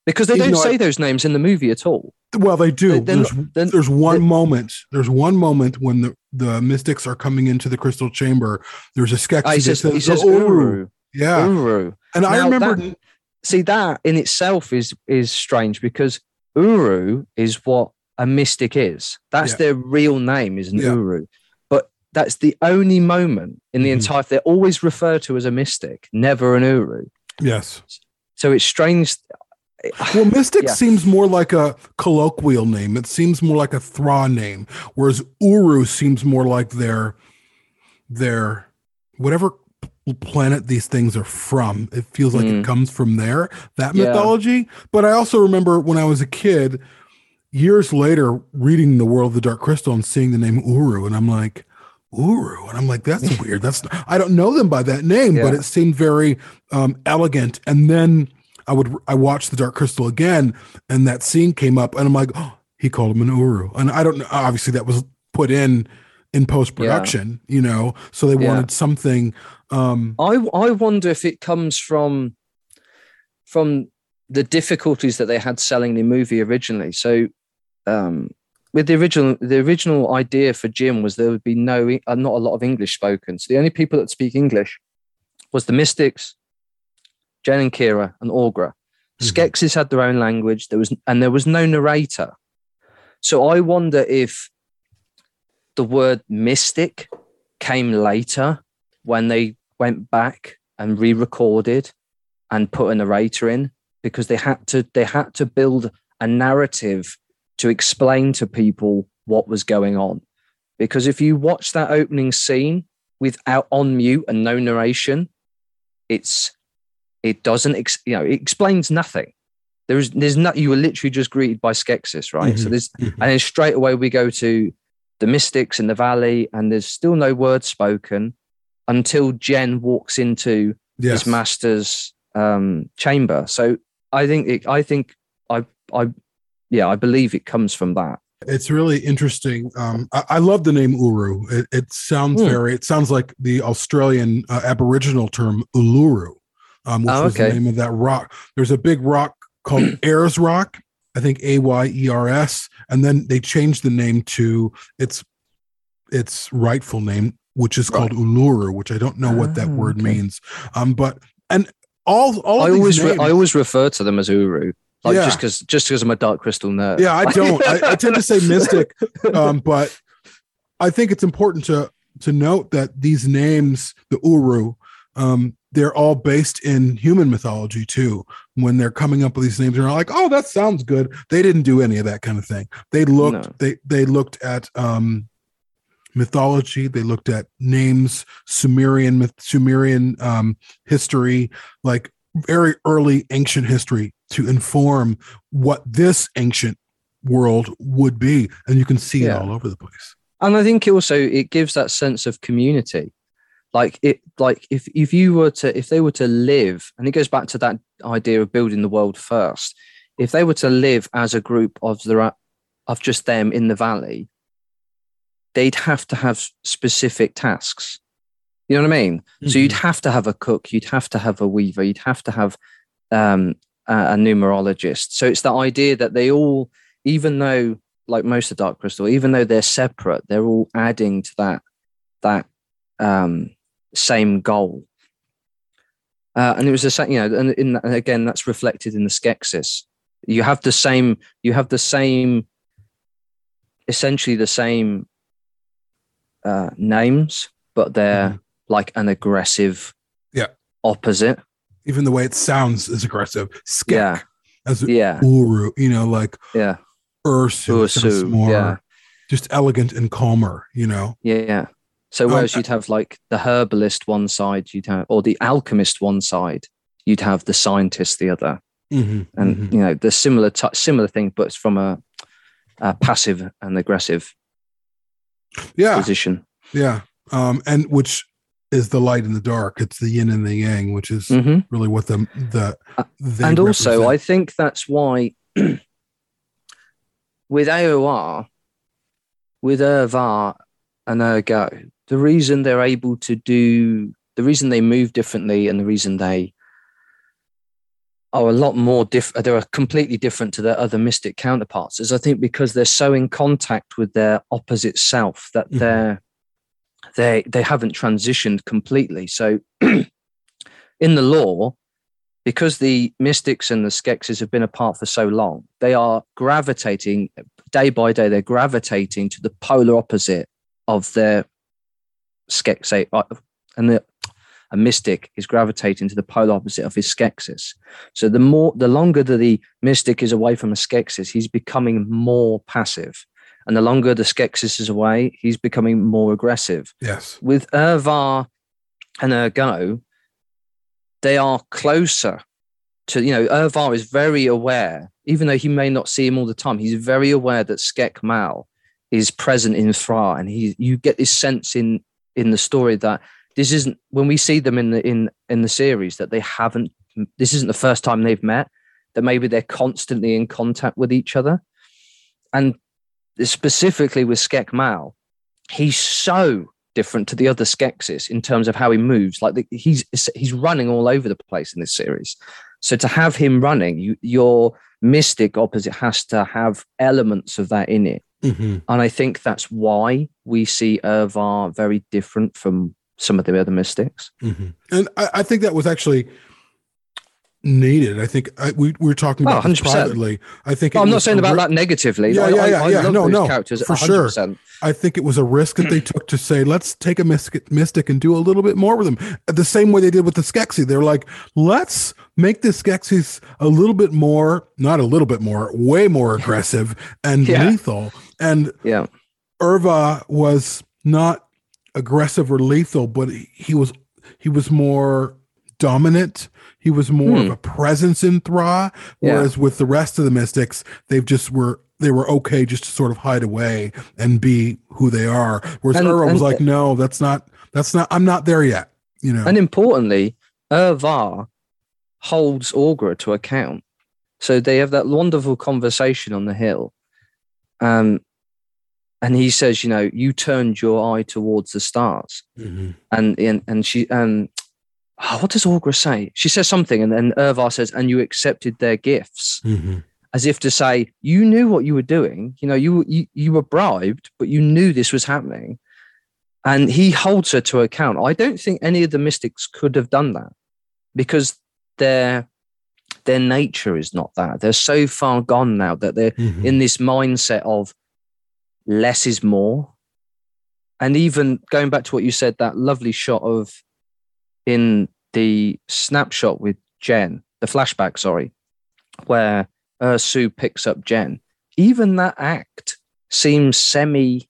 [SPEAKER 2] because they don't
[SPEAKER 1] though I-
[SPEAKER 2] say those names in the movie at all.
[SPEAKER 1] Well, they do.
[SPEAKER 2] They- they're
[SPEAKER 1] there's,
[SPEAKER 2] they're-
[SPEAKER 1] there's one moment. There's one moment when the, the mystics are coming into the crystal chamber. There's a sketch.
[SPEAKER 2] Ah, he says, he
[SPEAKER 1] says, "urRu."
[SPEAKER 2] urRu,
[SPEAKER 1] Yeah,
[SPEAKER 2] urRu.
[SPEAKER 1] and I remember.
[SPEAKER 2] that- See that in itself is is strange because urRu is what a mystic is. That's
[SPEAKER 1] Yeah.
[SPEAKER 2] their real name, is an
[SPEAKER 1] Yeah.
[SPEAKER 2] urRu. But that's the only moment in the
[SPEAKER 1] Mhm.
[SPEAKER 2] entire. They're always referred to as a mystic, never an urRu.
[SPEAKER 1] yes.
[SPEAKER 2] So it's strange.
[SPEAKER 1] Well, mystic
[SPEAKER 2] Yeah.
[SPEAKER 1] seems more like a colloquial name. It seems more like a Thra name, whereas urRu seems more like their their whatever planet these things are from. It feels like
[SPEAKER 2] Mm.
[SPEAKER 1] it comes from there that
[SPEAKER 2] Yeah.
[SPEAKER 1] mythology. But I also remember when I was a kid, years later, reading the World of the Dark Crystal and seeing the name urRu, and I'm like. urRu, and I'm like, that's weird. That's I don't know them by that name, but it seemed very um, elegant. And then I would I watched the Dark Crystal again, and that scene came up, and I'm like, oh, he called him an urRu, and I don't know. Obviously, that was put in in post production, you know, so they
[SPEAKER 2] Yeah.
[SPEAKER 1] wanted something. Um,
[SPEAKER 2] I I wonder if it comes from from the difficulties that they had selling the movie originally. So, um, with the original the original idea for Jim was there would be no uh, not a lot of English spoken. So the only people that speak English was the Mystics, Jen and Kira, and Aughra.
[SPEAKER 1] Mhm.
[SPEAKER 2] Skeksis had their own language. There was and there was no narrator. So I wonder if the word mystic came later when they went back and re-recorded and put a narrator in because they had to they had to build a narrative to explain to people what was going on. Because if you watch that opening scene without on mute and no narration it's it doesn't ex, you know it explains nothing. There's there's not you were literally just greeted by skeksis right? So
[SPEAKER 1] Mhm.
[SPEAKER 2] there's
[SPEAKER 1] Mhm.
[SPEAKER 2] and then straight away we go to the mystics in the valley and there's still no word spoken until jen walks into
[SPEAKER 1] yes,
[SPEAKER 2] his master's um, chamber. So i think it, i think i i yeah i believe it comes from that
[SPEAKER 1] it's really interesting. Um, I, I love the name urRu. It, it sounds
[SPEAKER 2] Hmm.
[SPEAKER 1] very. It sounds like the Australian uh, Aboriginal term Uluru, um, which
[SPEAKER 2] Oh,
[SPEAKER 1] was the name of that rock. There's a big rock called Ayers Rock. I think A Y E R S, and then they changed the name to its its rightful name, which is called Uluru, which I don't know what that
[SPEAKER 2] Ah,
[SPEAKER 1] word
[SPEAKER 2] okay.
[SPEAKER 1] means. Um, but and all all of
[SPEAKER 2] i
[SPEAKER 1] these
[SPEAKER 2] always re- i always refer to them as urRu like
[SPEAKER 1] Yeah.
[SPEAKER 2] just because just because i'm a dark crystal nerd.
[SPEAKER 1] Yeah i don't. I, I tend to say mystic um, but i think it's important to to note that these names the urRu um, they're all based in human mythology too. When they're coming up with these names they're like oh that sounds good. They didn't do any of that kind of thing. They looked
[SPEAKER 2] No.
[SPEAKER 1] they they looked at um mythology. They looked at names sumerian myth sumerian um history like very early ancient history to inform what this ancient world would be. And you can see
[SPEAKER 2] Yeah.
[SPEAKER 1] it all over the place.
[SPEAKER 2] And i think also it gives that sense of community. Like it like if if you were to if they were to live and it goes back to that idea of building the world first. If they were to live as a group of the of just them in the valley they'd have to have specific tasks. You know what i mean? So you'd have to have a cook you'd have to have a weaver you'd have to have um, a, a numerologist so it's the idea that they all even though like most of Dark Crystal, even though they're separate, they're all adding to that that um, same goal. Uh, and it was the same, you know, and, in, and again, that's reflected in the Skeksis. You have the same, you have the same, essentially the same uh, names, but they're
[SPEAKER 1] Mhm.
[SPEAKER 2] like an aggressive,
[SPEAKER 1] Yeah.
[SPEAKER 2] opposite.
[SPEAKER 1] Even the way it sounds is aggressive. Skek
[SPEAKER 2] Yeah,
[SPEAKER 1] as
[SPEAKER 2] yeah,
[SPEAKER 1] urRu, you know, like
[SPEAKER 2] yeah,
[SPEAKER 1] Ursu,
[SPEAKER 2] Ursu,
[SPEAKER 1] more
[SPEAKER 2] yeah.
[SPEAKER 1] just elegant and calmer, you know.
[SPEAKER 2] yeah. So
[SPEAKER 1] Um,
[SPEAKER 2] whereas you'd have like the herbalist one side, you'd have, or the alchemist one side, you'd have the scientist the other.
[SPEAKER 1] Mhm,
[SPEAKER 2] and
[SPEAKER 1] mhm.
[SPEAKER 2] you know the similar t- similar thing, but it's from a, a passive and aggressive
[SPEAKER 1] yeah,
[SPEAKER 2] position.
[SPEAKER 1] yeah. Um, and which is the light and the dark. It's the yin and the yang, which is
[SPEAKER 2] hmm
[SPEAKER 1] really what the the
[SPEAKER 2] Uh, And also, I think that's why with AOR, with urVa and urGoh, the reason they're able to do the reason they move differently and the reason they are a lot more different they're completely different to their other mystic counterparts is i think because they're so in contact with their opposite self that
[SPEAKER 1] Mhm.
[SPEAKER 2] they're they they haven't transitioned completely so in the law because the mystics and the skeksis have been apart for so long they are gravitating day by day they're gravitating to the polar opposite of their skeksis uh, and the a mystic is gravitating to the polar opposite of his skeksis. So the more, the longer that the mystic is away from a skeksis, he's becoming more passive, and the longer the skeksis is away, he's becoming more aggressive.
[SPEAKER 1] yes,
[SPEAKER 2] With urVa and urGoh, they are closer to you know. urVa is very aware, even though he may not see him all the time. He's very aware that skekMal is present in Thra, and he you get this sense in in the story that this isn't when we see them in the in in the series that they haven't this isn't the first time they've met that maybe they're constantly in contact with each other and specifically with skekMal he's so different to the other skeksis in terms of how he moves like the, he's he's running all over the place in this series so to have him running you your mystic opposite has to have elements of that in it
[SPEAKER 1] Mhm.
[SPEAKER 2] and I think that's why we see urVa very different from some of the other mystics.
[SPEAKER 1] Mhm. and I, I think that was actually needed. I think I, we, we were talking
[SPEAKER 2] Oh,
[SPEAKER 1] about
[SPEAKER 2] 100%.
[SPEAKER 1] privately. I think it
[SPEAKER 2] I'm not saying about
[SPEAKER 1] ri-
[SPEAKER 2] that negatively.
[SPEAKER 1] Yeah,
[SPEAKER 2] I,
[SPEAKER 1] yeah,
[SPEAKER 2] I-
[SPEAKER 1] yeah,
[SPEAKER 2] I
[SPEAKER 1] yeah. No, no,
[SPEAKER 2] characters
[SPEAKER 1] for
[SPEAKER 2] 100%.
[SPEAKER 1] I think it was a risk that they took to say, let's take a mystic, mystic and do a little bit more with them. The same way they did with the Skeksis. They're like, let's make the Skeksis a little bit more, not a little bit more, way more aggressive and
[SPEAKER 2] Yeah.
[SPEAKER 1] lethal. And
[SPEAKER 2] Yeah.
[SPEAKER 1] urVa was not aggressive or lethal, but he- he was he was more dominant. He was more
[SPEAKER 2] Hmm.
[SPEAKER 1] of a presence in Thra. Whereas with the rest of the mystics, they've just were they were okay just to sort of hide away and be who they are. Whereas
[SPEAKER 2] And-
[SPEAKER 1] was
[SPEAKER 2] and-
[SPEAKER 1] like, no, that's not that's not I'm not there yet. You know.
[SPEAKER 2] And importantly, urVa holds Aughra to account. So they have that wonderful conversation on the hill. Um, and he says, you know, you turned your eye towards the stars.
[SPEAKER 1] Mhm.
[SPEAKER 2] and and, and she um oh, what does Aughra say? She says something, and then urVa says, and you accepted their gifts,
[SPEAKER 1] Mhm.
[SPEAKER 2] as if to say, you knew what you were doing. You know, you you you were bribed, but you knew this was happening. And he holds her to account. I don't think any of the mystics could have done that because their their nature is not that. They're so far gone now that they're
[SPEAKER 1] Mhm.
[SPEAKER 2] in this mindset of less is more. And even going back to what you said, that lovely shot of in the snapshot with Jen, the flashback, sorry, where Ursu picks up Jen, even that act seems semi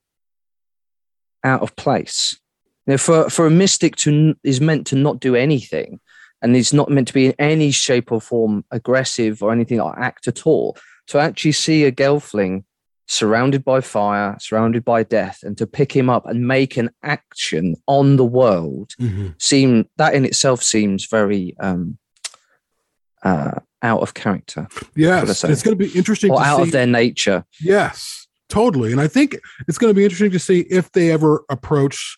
[SPEAKER 2] out of place. Know, for, for a mystic to is meant to not do anything and is not meant to be in any shape or form aggressive or anything or act at all, to actually see a Gelfling surrounded by fire, surrounded by death, and to pick him up and make an action on the world
[SPEAKER 1] Mhm.
[SPEAKER 2] seem that in itself seems very um uh out of character
[SPEAKER 1] Yes, it's going to be interesting
[SPEAKER 2] or
[SPEAKER 1] to
[SPEAKER 2] out
[SPEAKER 1] see.
[SPEAKER 2] of their nature.
[SPEAKER 1] Yes, totally. And I think it's going to be interesting to see if they ever approach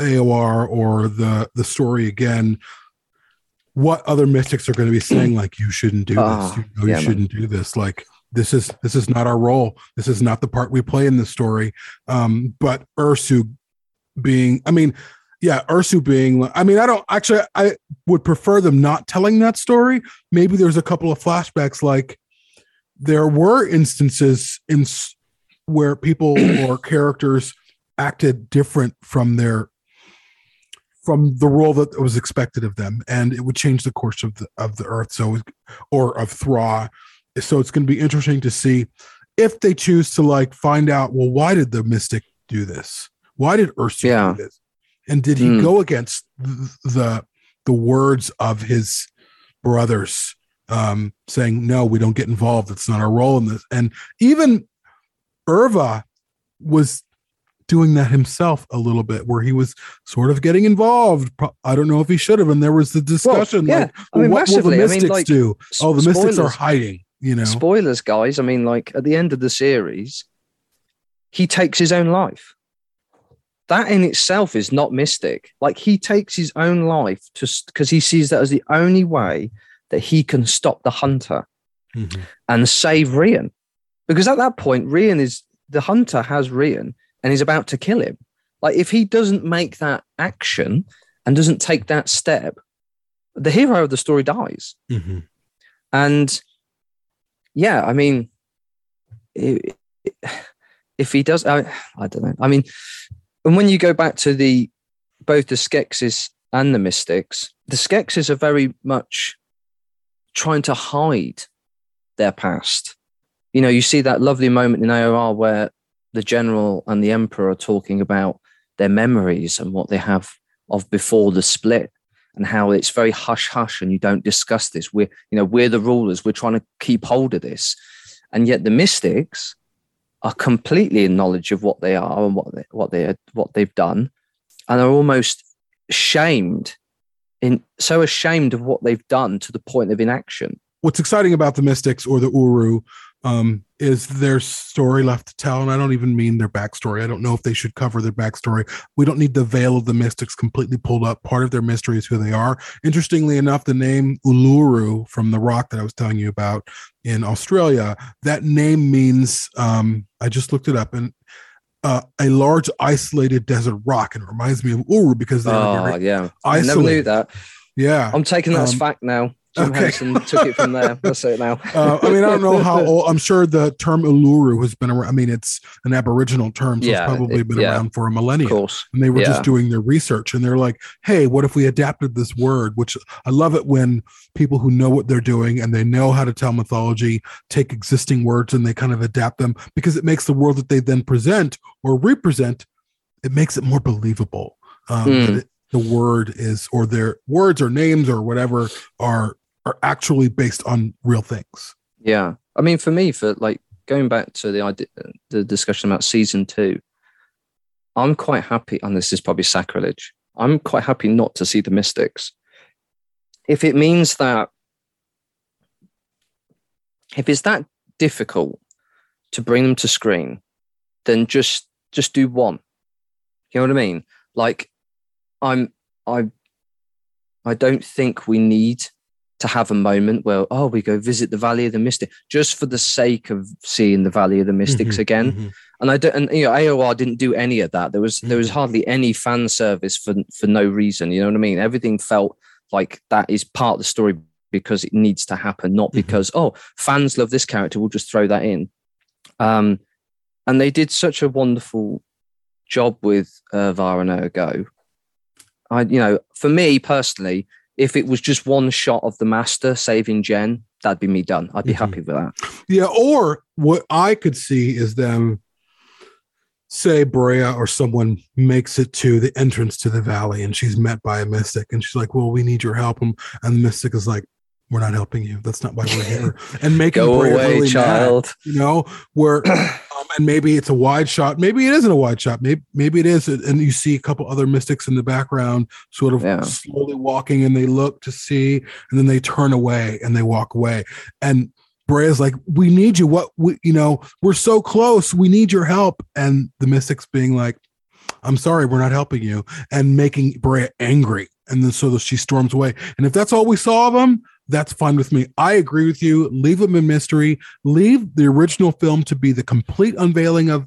[SPEAKER 1] AOR or the the story again. What other mystics are going to be saying like you shouldn't do
[SPEAKER 2] Ah,
[SPEAKER 1] this, you know,
[SPEAKER 2] yeah,
[SPEAKER 1] you shouldn't do this. Like this is this is not our role. This is not the part we play in this story. Um, but Ursu being, I mean, yeah, Ursu being, I mean, I don't actually, I would prefer them not telling that story. Maybe there's a couple of flashbacks, like there were instances in where people or characters acted different from their from the role that was expected of them and it would change the course of the of the earth so or of thra so it's going to be interesting to see if they choose to like find out well why did the mystic do this why did Ursu yeah. do this and did he mm. go against the the words of his brothers um saying no we don't get involved it's not our role in this and even urVa was doing that himself a little bit where he was sort of getting involved i don't know if he should have and there was the discussion well, yeah. like I mean, what will the mystics I mean, like, do oh the spoilers. mystics are hiding you know?
[SPEAKER 2] Spoilers guys. I mean like at the end of the series he takes his own life. That in itself is not mystic. Like he takes his own life just because he sees that as the only way that he can stop the hunter mm-hmm. and save rian. Because at that point rian is the hunter has rian and he's about to kill him. Like if he doesn't make that action and doesn't take that step the hero of the story dies. Mm-hmm. and yeah, I mean, if he does, I, I don't know. I mean, and when you go back to the both the Skeksis and the Mystics, the Skeksis are very much trying to hide their past. You know, you see that lovely moment in AOR where the general and the emperor are talking about their memories and what they have of before the split and how it's very hush hush and you don't discuss this. We're, you know, we're the rulers. We're trying to keep hold of this. And yet the mystics are completely in knowledge of what they are and what they, what they what they've done, and are almost shamed in so ashamed of what they've done to the point of inaction.
[SPEAKER 1] What's exciting about the mystics or the urRu um, is their story left to tell. And I don't even mean their backstory. I don't know if they should cover their backstory. We don't need the veil of the mystics completely pulled up. Part of their mystery is who they are. Interestingly enough, the name Uluru from the rock that I was telling you about in Australia, that name means, um, I just looked it up and uh, a large isolated desert rock. And it reminds me of urRu because they're
[SPEAKER 2] oh, yeah. Isolated. I never knew that.
[SPEAKER 1] Yeah.
[SPEAKER 2] I'm taking that um, as fact now. Jim okay. Henson took it from there. That's it now.
[SPEAKER 1] uh, I mean, I don't know how old. I'm sure the term Uluru has been around. I mean, it's an Aboriginal term, so yeah, it's probably it, been yeah. around for a course. And they were yeah. just doing their research, and they're like, "Hey, what if we adapted this word?" Which I love it when people who know what they're doing and they know how to tell mythology take existing words and they kind of adapt them because it makes the world that they then present or represent, it makes it more believable. Um, mm. it, the word is or their words or names or whatever are are actually based on real things.
[SPEAKER 2] Yeah, I mean, for me, for like going back to the idea, the discussion about season two, I'm quite happy, and this is probably sacrilege. I'm quite happy not to see the mystics. If it means that, if it's that difficult to bring them to screen, then just just do one. You know what I mean? Like, I'm I I don't think we need to have a moment where oh we go visit the valley of the mystic just for the sake of seeing the valley of the mystics mm-hmm, again mm-hmm. and i don't and you know aor didn't do any of that there was mm-hmm. there was mm-hmm. hardly any fan service for for no reason you know what i mean everything felt like that is part of the story because it needs to happen not mm-hmm. because oh fans love this character we'll just throw that in um and they did such a wonderful job with uh, Varana Go. I, you know, for me personally, if it was just one shot of the master saving Jen, that'd be me done. I'd be mm-hmm. happy with that.
[SPEAKER 1] Yeah, or what I could see is them say Brea or someone makes it to the entrance to the valley and she's met by a mystic and she's like, Well, we need your help. And the mystic is like, we're not helping you. That's not why we're here. And making
[SPEAKER 2] Go away, really child.
[SPEAKER 1] Mad, you know, where and maybe it's a wide shot. Maybe it isn't a wide shot. Maybe maybe it is, and you see a couple other mystics in the background, sort of yeah. slowly walking, and they look to see, and then they turn away and they walk away. And Brea's like, "We need you. What we, you know, we're so close. We need your help." And the mystics being like, "I'm sorry, we're not helping you," and making Brea angry. And then so she storms away. And if that's all we saw of him, that's fine with me. I agree with you. Leave them in mystery. Leave the original film to be the complete unveiling of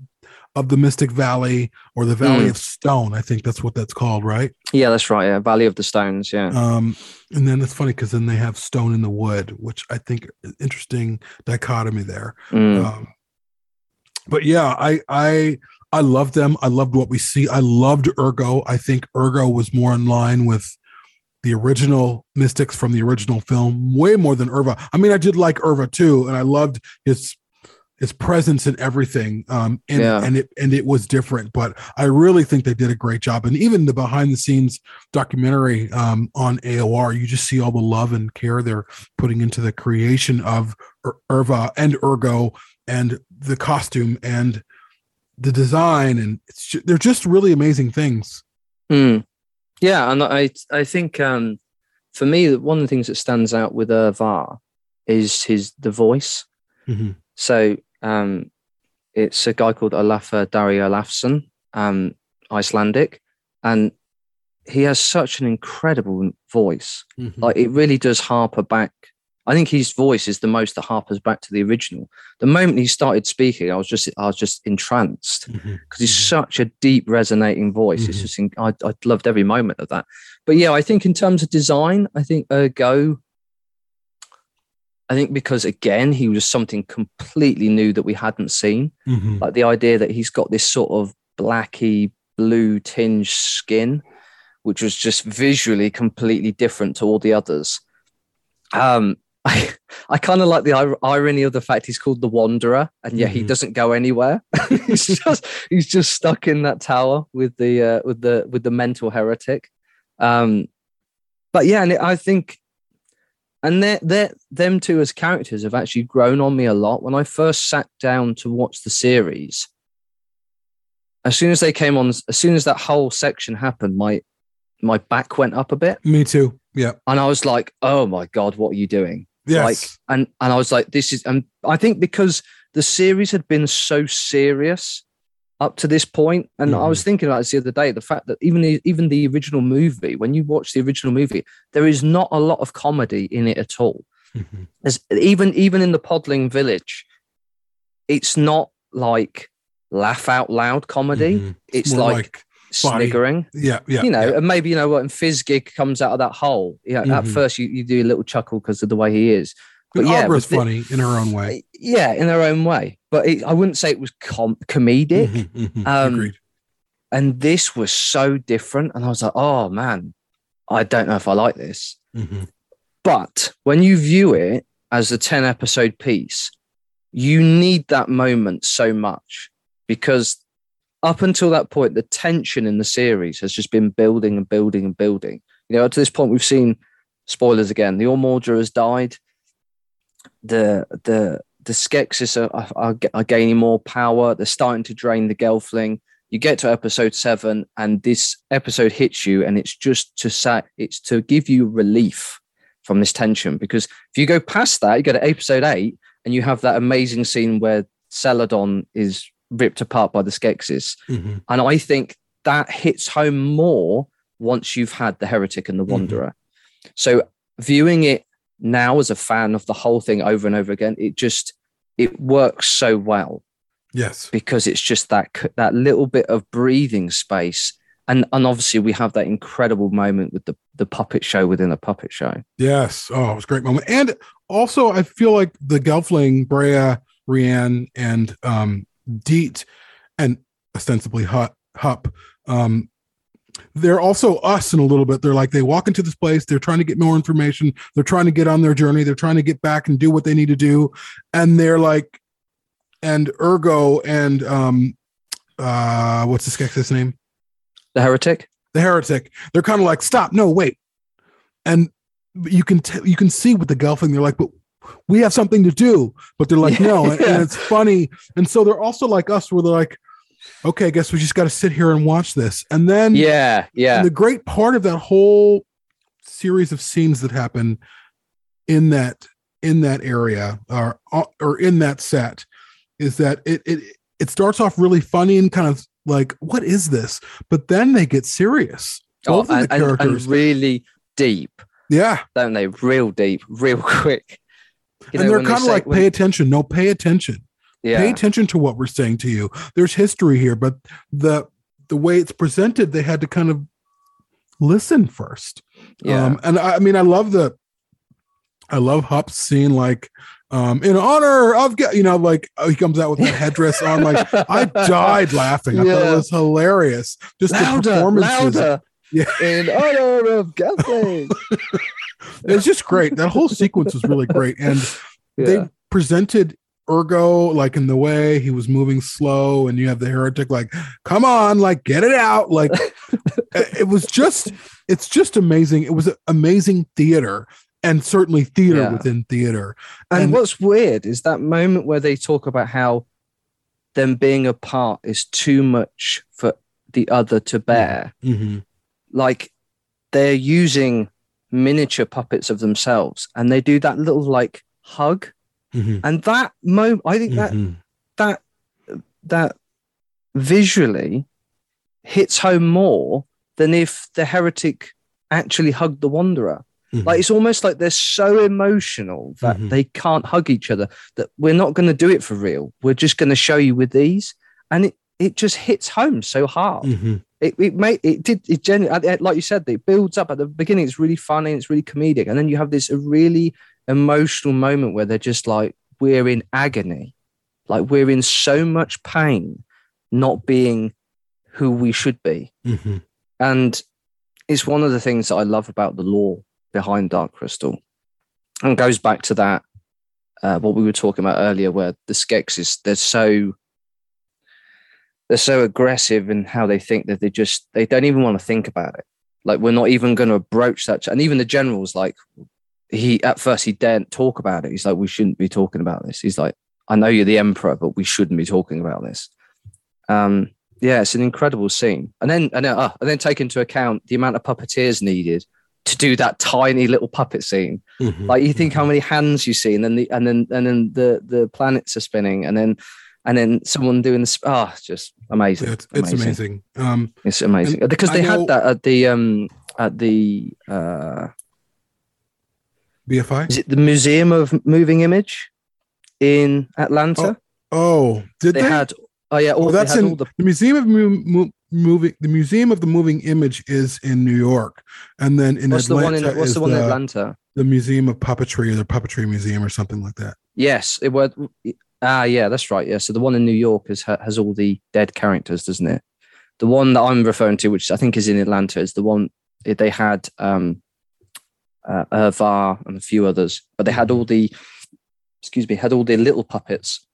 [SPEAKER 1] of the Mystic Valley or the Valley
[SPEAKER 2] Mm.
[SPEAKER 1] of Stone. I think that's what that's called, right?
[SPEAKER 2] Yeah, that's right. Yeah, Valley of the Stones. Yeah.
[SPEAKER 1] Um, and then it's funny because then they have Stone in the Wood, which I think interesting dichotomy there.
[SPEAKER 2] Mm.
[SPEAKER 1] Um, but yeah, I I I loved them. I loved what we see. I loved urGoh. I think urGoh was more in line with the original Mystics from the original film, way more than urVa. I mean, I did like urVa too, and I loved his his presence and everything. Um, and
[SPEAKER 2] Yeah.
[SPEAKER 1] and it and it was different, but I really think they did a great job. And even the behind the scenes documentary um, on AOR, you just see all the love and care they're putting into the creation of Ir- urVa and urGoh and the costume and the design, and it's ju- they're just really amazing things.
[SPEAKER 2] Mm. Yeah, and I I think um, for me one of the things that stands out with urVa is his the voice.
[SPEAKER 1] Mhm.
[SPEAKER 2] So um, it's a guy called Olafur Darri Olafsson, um, Icelandic, and he has such an incredible voice. Like it really does harper back. I think his voice is the most that harpers back to the original. The moment he started speaking, I was just I was just entranced because he's
[SPEAKER 1] Mhm.
[SPEAKER 2] such a deep, resonating voice. It's
[SPEAKER 1] Mhm.
[SPEAKER 2] just in, I I loved every moment of that. But yeah, I think in terms of design, I think urGoh. I think because again, he was something completely new that we hadn't seen.
[SPEAKER 1] Mhm.
[SPEAKER 2] Like the idea that he's got this sort of blacky blue tinge skin, which was just visually completely different to all the others. Um, I, I kind of like the ir- irony of the fact he's called the Wanderer, and yet he
[SPEAKER 1] Mhm.
[SPEAKER 2] doesn't go anywhere. he's just he's just stuck in that tower with the uh, with the with the mental heretic. Um, but yeah, and it, I think, and they they them two as characters have actually grown on me a lot. When I first sat down to watch the series, as soon as they came on, as soon as that whole section happened, my my back went up a bit,
[SPEAKER 1] Me too. Yeah.
[SPEAKER 2] and I was like, "Oh my god, what are you doing?"
[SPEAKER 1] Yes.
[SPEAKER 2] Like, and and I was like, "This is," and I think because the series had been so serious up to this point, and I was thinking about this the other day, the fact that even the, even the original movie, when you watch the original movie, there is not a lot of comedy in it at all.
[SPEAKER 1] Mhm.
[SPEAKER 2] There's even even in the Podling Village, it's not like laugh out loud comedy.
[SPEAKER 1] Mhm.
[SPEAKER 2] It's
[SPEAKER 1] more
[SPEAKER 2] like,
[SPEAKER 1] body-
[SPEAKER 2] sniggering
[SPEAKER 1] yeah, yeah.
[SPEAKER 2] you know,
[SPEAKER 1] yeah.
[SPEAKER 2] and maybe you know what, and Fizzgig comes out of that hole. Yeah, at
[SPEAKER 1] Mhm.
[SPEAKER 2] first you, you do a little chuckle because of the way he is.
[SPEAKER 1] But
[SPEAKER 2] But yeah,
[SPEAKER 1] Aughra's
[SPEAKER 2] with the-
[SPEAKER 1] funny in her own way.
[SPEAKER 2] Yeah, in their own way, but it, I wouldn't say it was com- comedic.
[SPEAKER 1] Mhm, mhm.
[SPEAKER 2] Um,
[SPEAKER 1] Agreed.
[SPEAKER 2] And this was so different, and I was like, oh man, I don't know if I like this. But when you view it as a 10 episode piece, you need that moment so much because up until that point, the tension in the series has just been building and building and building. You know, up to this point, we've seen spoilers again. The All-Maudra has died. The the the Skeksis are, are, are, are gaining more power. They're starting to drain the Gelfling. You get to episode seven, and this episode hits you, and it's just to say it's to give you relief from this tension. Because if you go past that, you go to episode eight, and you have that amazing scene where Seladon is ripped apart by the Skeksis.
[SPEAKER 1] Mhm.
[SPEAKER 2] And I think that hits home more once you've had the Heretic and the
[SPEAKER 1] Mhm.
[SPEAKER 2] Wanderer. So viewing it now as a fan of the whole thing over and over again, it just it works so well
[SPEAKER 1] Yes.
[SPEAKER 2] because it's just that that little bit of breathing space. And, and obviously we have that incredible moment with the, the puppet show within a puppet show.
[SPEAKER 1] Yes. Oh, it was a great moment. And also, I feel like the Gelfling, Brea, Rian, and um, Deet, and ostensibly Hup, Hup, um, they're also us in a little bit. They're like, they walk into this place, they're trying to get more information, they're trying to get on their journey, they're trying to get back and do what they need to do. And they're like, and urGoh and um, uh, what's this guy's name?
[SPEAKER 2] The Heretic?
[SPEAKER 1] the heretic they're kind of like stop no wait and you can t- you can see with the gelfling they're like but we have something to do but they're like no and, and it's funny and so they're also like us where they're like okay i guess we just got to sit here and watch this and then
[SPEAKER 2] Yeah, yeah.
[SPEAKER 1] the great part of that whole series of scenes that happen in that in that area or or in that set is that it it it starts off really funny and kind of like what is this but then they get serious
[SPEAKER 2] Oh,
[SPEAKER 1] both of
[SPEAKER 2] and,
[SPEAKER 1] the
[SPEAKER 2] and- and really deep.
[SPEAKER 1] Yeah.
[SPEAKER 2] don't they? Real deep, real quick. You
[SPEAKER 1] and
[SPEAKER 2] know,
[SPEAKER 1] they're kind of like,
[SPEAKER 2] when-
[SPEAKER 1] pay attention. No, pay attention.
[SPEAKER 2] yeah,
[SPEAKER 1] Pay attention to what we're saying to you. There's history here, but the the way it's presented, they had to kind of listen first.
[SPEAKER 2] yeah,
[SPEAKER 1] Um, and I, I mean, I love the, I love Hup's scene, like, um, in honor of, you know, like oh, he comes out with that headdress on, like, I died laughing. I thought it was hilarious. Just the performances.
[SPEAKER 2] louder.
[SPEAKER 1] Yeah.
[SPEAKER 2] In honor of Gatlin.
[SPEAKER 1] it's just great. That whole sequence was really great. And
[SPEAKER 2] yeah.
[SPEAKER 1] they presented urGoh like in the way he was moving slow, and you have the heretic like, come on, like get it out. Like it was just, it's just amazing. It was amazing theater, and certainly theater
[SPEAKER 2] Yeah.
[SPEAKER 1] within theater.
[SPEAKER 2] And,
[SPEAKER 1] And-
[SPEAKER 2] what's weird is that moment where they talk about how them being apart is too much for the other to bear.
[SPEAKER 1] Mhm.
[SPEAKER 2] Like they're using miniature puppets of themselves and they do that little like hug.
[SPEAKER 1] Mhm.
[SPEAKER 2] And that moment, I think that
[SPEAKER 1] Mhm.
[SPEAKER 2] that that visually hits home more than if the heretic actually hugged the wanderer.
[SPEAKER 1] Mhm.
[SPEAKER 2] Like it's almost like they're so emotional that
[SPEAKER 1] Mhm.
[SPEAKER 2] they can't hug each other. That we're not going to do it for real. We're just going to show you with these, and it it just hits home so hard. It it made it did it genuinely like you said. It builds up at the beginning. It's really funny. and It's really comedic, and then you have this really emotional moment where they're just like we're in agony, like we're in so much pain, not being who we should be.
[SPEAKER 1] Mhm.
[SPEAKER 2] And it's one of the things that I love about the law behind Dark Crystal. And goes back to that, uh, what we were talking about earlier, where the Skeksis, they're so they're so aggressive in how they think that they just they don't even want to think about it. Like we're not even going to broach that. And even the general's like he at first he daren't talk about it. He's like, we shouldn't be talking about this. He's like, I know you're the emperor, but we shouldn't be talking about this. Um, yeah, it's an incredible scene. And then and then, uh, and then take into account the amount of puppeteers needed to do that tiny little puppet scene.
[SPEAKER 1] Mhm.
[SPEAKER 2] Like you think how many hands you see, and then the and then and then the the planets are spinning, and then and then someone doing the Ah, it's just amazing.
[SPEAKER 1] Yeah, it's, it's amazing. Um,
[SPEAKER 2] It's amazing because they
[SPEAKER 1] know-
[SPEAKER 2] had that at the um at the uh
[SPEAKER 1] BFI.
[SPEAKER 2] is it the Museum of Moving Image in Atlanta?
[SPEAKER 1] Oh, did
[SPEAKER 2] they,
[SPEAKER 1] they?
[SPEAKER 2] had oh yeah, all,
[SPEAKER 1] oh, that's in
[SPEAKER 2] all the
[SPEAKER 1] the Museum of Mo- Mo- Moving. The Museum of the Moving Image is in New York, and then in
[SPEAKER 2] what's the one
[SPEAKER 1] Atlanta
[SPEAKER 2] in what's the one in Atlanta?
[SPEAKER 1] the Museum of Puppetry or the Puppetry Museum or something like that.
[SPEAKER 2] Yes, it was. Ah, yeah, that's right. Yeah, so the one in New York is, has all the dead characters, doesn't it? The one that I'm referring to, which I think is in Atlanta, is the one they had um, uh, Irvar and a few others, but they had all the, excuse me, had all the little puppets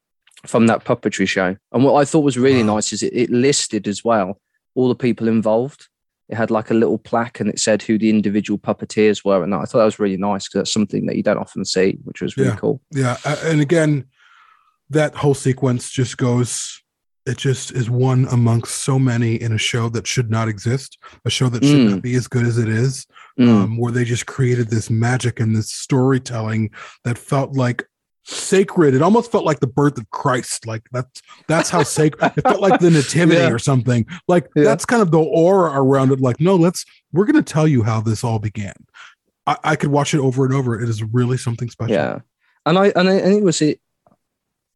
[SPEAKER 2] from that puppetry show. And what I thought was really
[SPEAKER 1] Wow.
[SPEAKER 2] nice is it, it listed as well all the people involved. It had like a little plaque and it said who the individual puppeteers were, and I thought that was really nice because that's something that you don't often see, which was really
[SPEAKER 1] Yeah.
[SPEAKER 2] cool.
[SPEAKER 1] Yeah, uh, and again, that whole sequence just goes. It just is one amongst so many in a show that should not exist, a show that should
[SPEAKER 2] Mm.
[SPEAKER 1] not be as good as it is,
[SPEAKER 2] Mm.
[SPEAKER 1] um, where they just created this magic and this storytelling that felt like sacred. It almost felt like the birth of Christ. Like that's that's how sacred. it felt like the nativity
[SPEAKER 2] Yeah.
[SPEAKER 1] or something. Like
[SPEAKER 2] Yeah.
[SPEAKER 1] that's kind of the aura around it. Like no, let's we're going to tell you how this all began. I, I could watch it over and over. It is really something special.
[SPEAKER 2] Yeah, and I and I, and it was it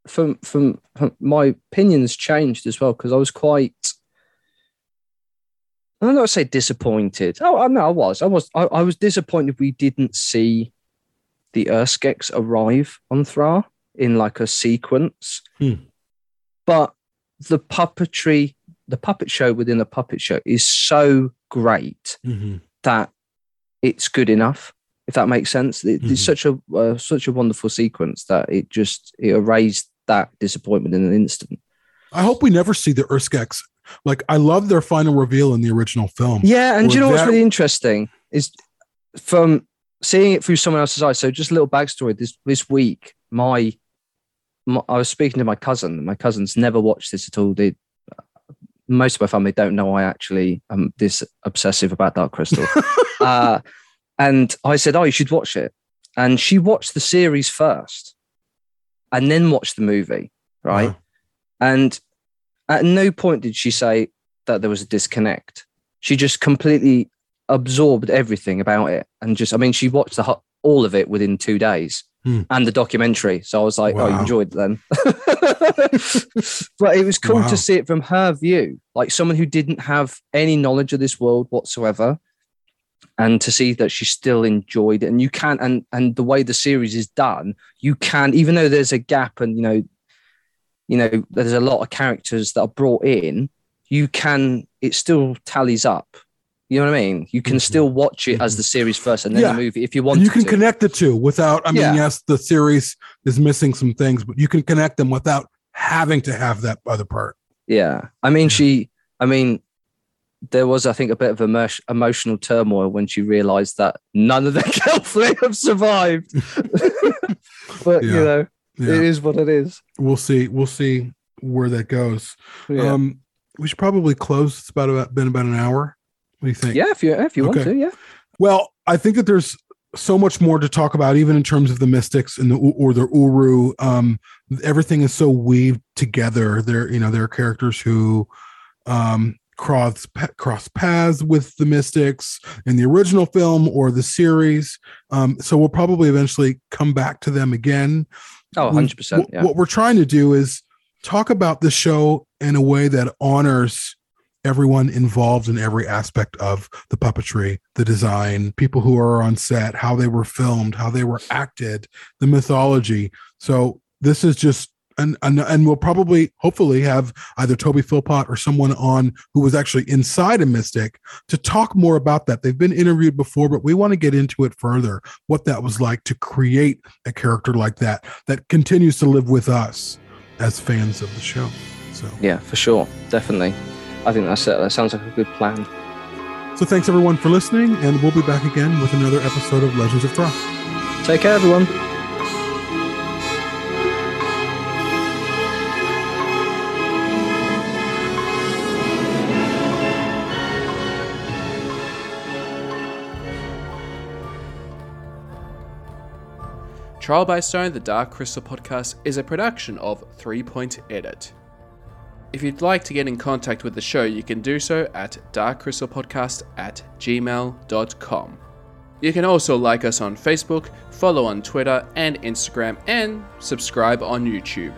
[SPEAKER 2] from from, from my opinions changed as well because I was quite. I'm not say disappointed. Oh, I know I was. I was. I, I was disappointed we didn't see the Urskeks arrive on Thra in like a sequence.
[SPEAKER 1] Hmm.
[SPEAKER 2] But the puppetry, the puppet show within the puppet show is so great
[SPEAKER 1] Mhm.
[SPEAKER 2] that it's good enough if that makes sense It-
[SPEAKER 1] Mhm.
[SPEAKER 2] it's such a uh, such a wonderful sequence that it just it erased that disappointment in an instant
[SPEAKER 1] I hope we never see the Urskeks. Like I love their final reveal in the original film.
[SPEAKER 2] yeah and you know what's
[SPEAKER 1] that-
[SPEAKER 2] really interesting is from seeing it through someone else's eyes so just a little backstory this this week my, my i was speaking to my cousin my cousin's never watched this at all they most of my family don't know i actually am this obsessive about dark crystal uh, and I said, "Oh, you should watch it." And she watched the series first, and then watch the movie. Right,
[SPEAKER 1] Wow.
[SPEAKER 2] and at no point did she say that there was a disconnect. She just completely absorbed everything about it, and just I mean, she watched the all of it within two days.
[SPEAKER 1] Hmm.
[SPEAKER 2] And the documentary, so I was like, "Oh, you enjoyed it then." but it was cool
[SPEAKER 1] Wow.
[SPEAKER 2] to see it from her view, like someone who didn't have any knowledge of this world whatsoever, and to see that she still enjoyed it. And you can't and and the way the series is done, you can, even though there's a gap, and you know, you know, there's a lot of characters that are brought in, you can, it still tallies up. You know what I mean? You can
[SPEAKER 1] Mhm.
[SPEAKER 2] still watch it as the series first, and then
[SPEAKER 1] Yeah.
[SPEAKER 2] the movie if you want.
[SPEAKER 1] you can
[SPEAKER 2] to.
[SPEAKER 1] connect the two without i mean
[SPEAKER 2] Yeah.
[SPEAKER 1] yes the series is missing some things but you can connect them without having to have that other part
[SPEAKER 2] Yeah. I mean,
[SPEAKER 1] Yeah.
[SPEAKER 2] she, I mean, there was, I think, a bit of emo- emotional turmoil when she realized that none of the Gelfling have survived. but,
[SPEAKER 1] Yeah.
[SPEAKER 2] you know,
[SPEAKER 1] yeah
[SPEAKER 2] it is what it is.
[SPEAKER 1] we'll see we'll see where that goes
[SPEAKER 2] Yeah.
[SPEAKER 1] um we should probably close it's about, about been about an hour what do you think
[SPEAKER 2] yeah, if you if you want to, yeah.
[SPEAKER 1] Well, I think that there's so much more to talk about, even in terms of the mystics and the or the urRu. Um, everything is so weaved together. There, you know, there are characters who um, cross cross paths with the mystics in the original film or the series. Um, so we'll probably eventually come back to them again.
[SPEAKER 2] Oh, 100%.
[SPEAKER 1] what-
[SPEAKER 2] Yeah.
[SPEAKER 1] What we're trying to do is talk about the show in a way that honors everyone involved in every aspect of the puppetry, the design, people who are on set, how they were filmed, how they were acted, the mythology. So this is just and, and and we'll probably hopefully have either Toby Philpott or someone on who was actually inside a mystic to talk more about that. They've been interviewed before, but we want to get into it further, what that was like to create a character like that that continues to live with us as fans of the show. So
[SPEAKER 2] Yeah, for sure. Definitely. I think that's it. That sounds like a good plan.
[SPEAKER 1] so thanks everyone for listening, and we'll be back again with another episode of Legends of Troth.
[SPEAKER 2] Take care, everyone.
[SPEAKER 3] Trial by Stone, the Dark Crystal podcast, is a production of Three Point Edit. If you'd like to get in contact with the show, you can do so at darkcrystalpodcast at gmail.com. You can also like us on Facebook, follow on Twitter and Instagram, and subscribe on YouTube.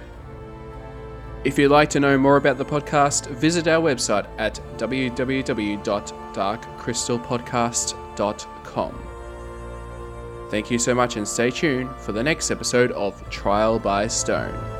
[SPEAKER 3] If you'd like to know more about the podcast, visit our website at www.darkcrystalpodcast.com. Thank you so much and stay tuned for the next episode of Trial by Stone.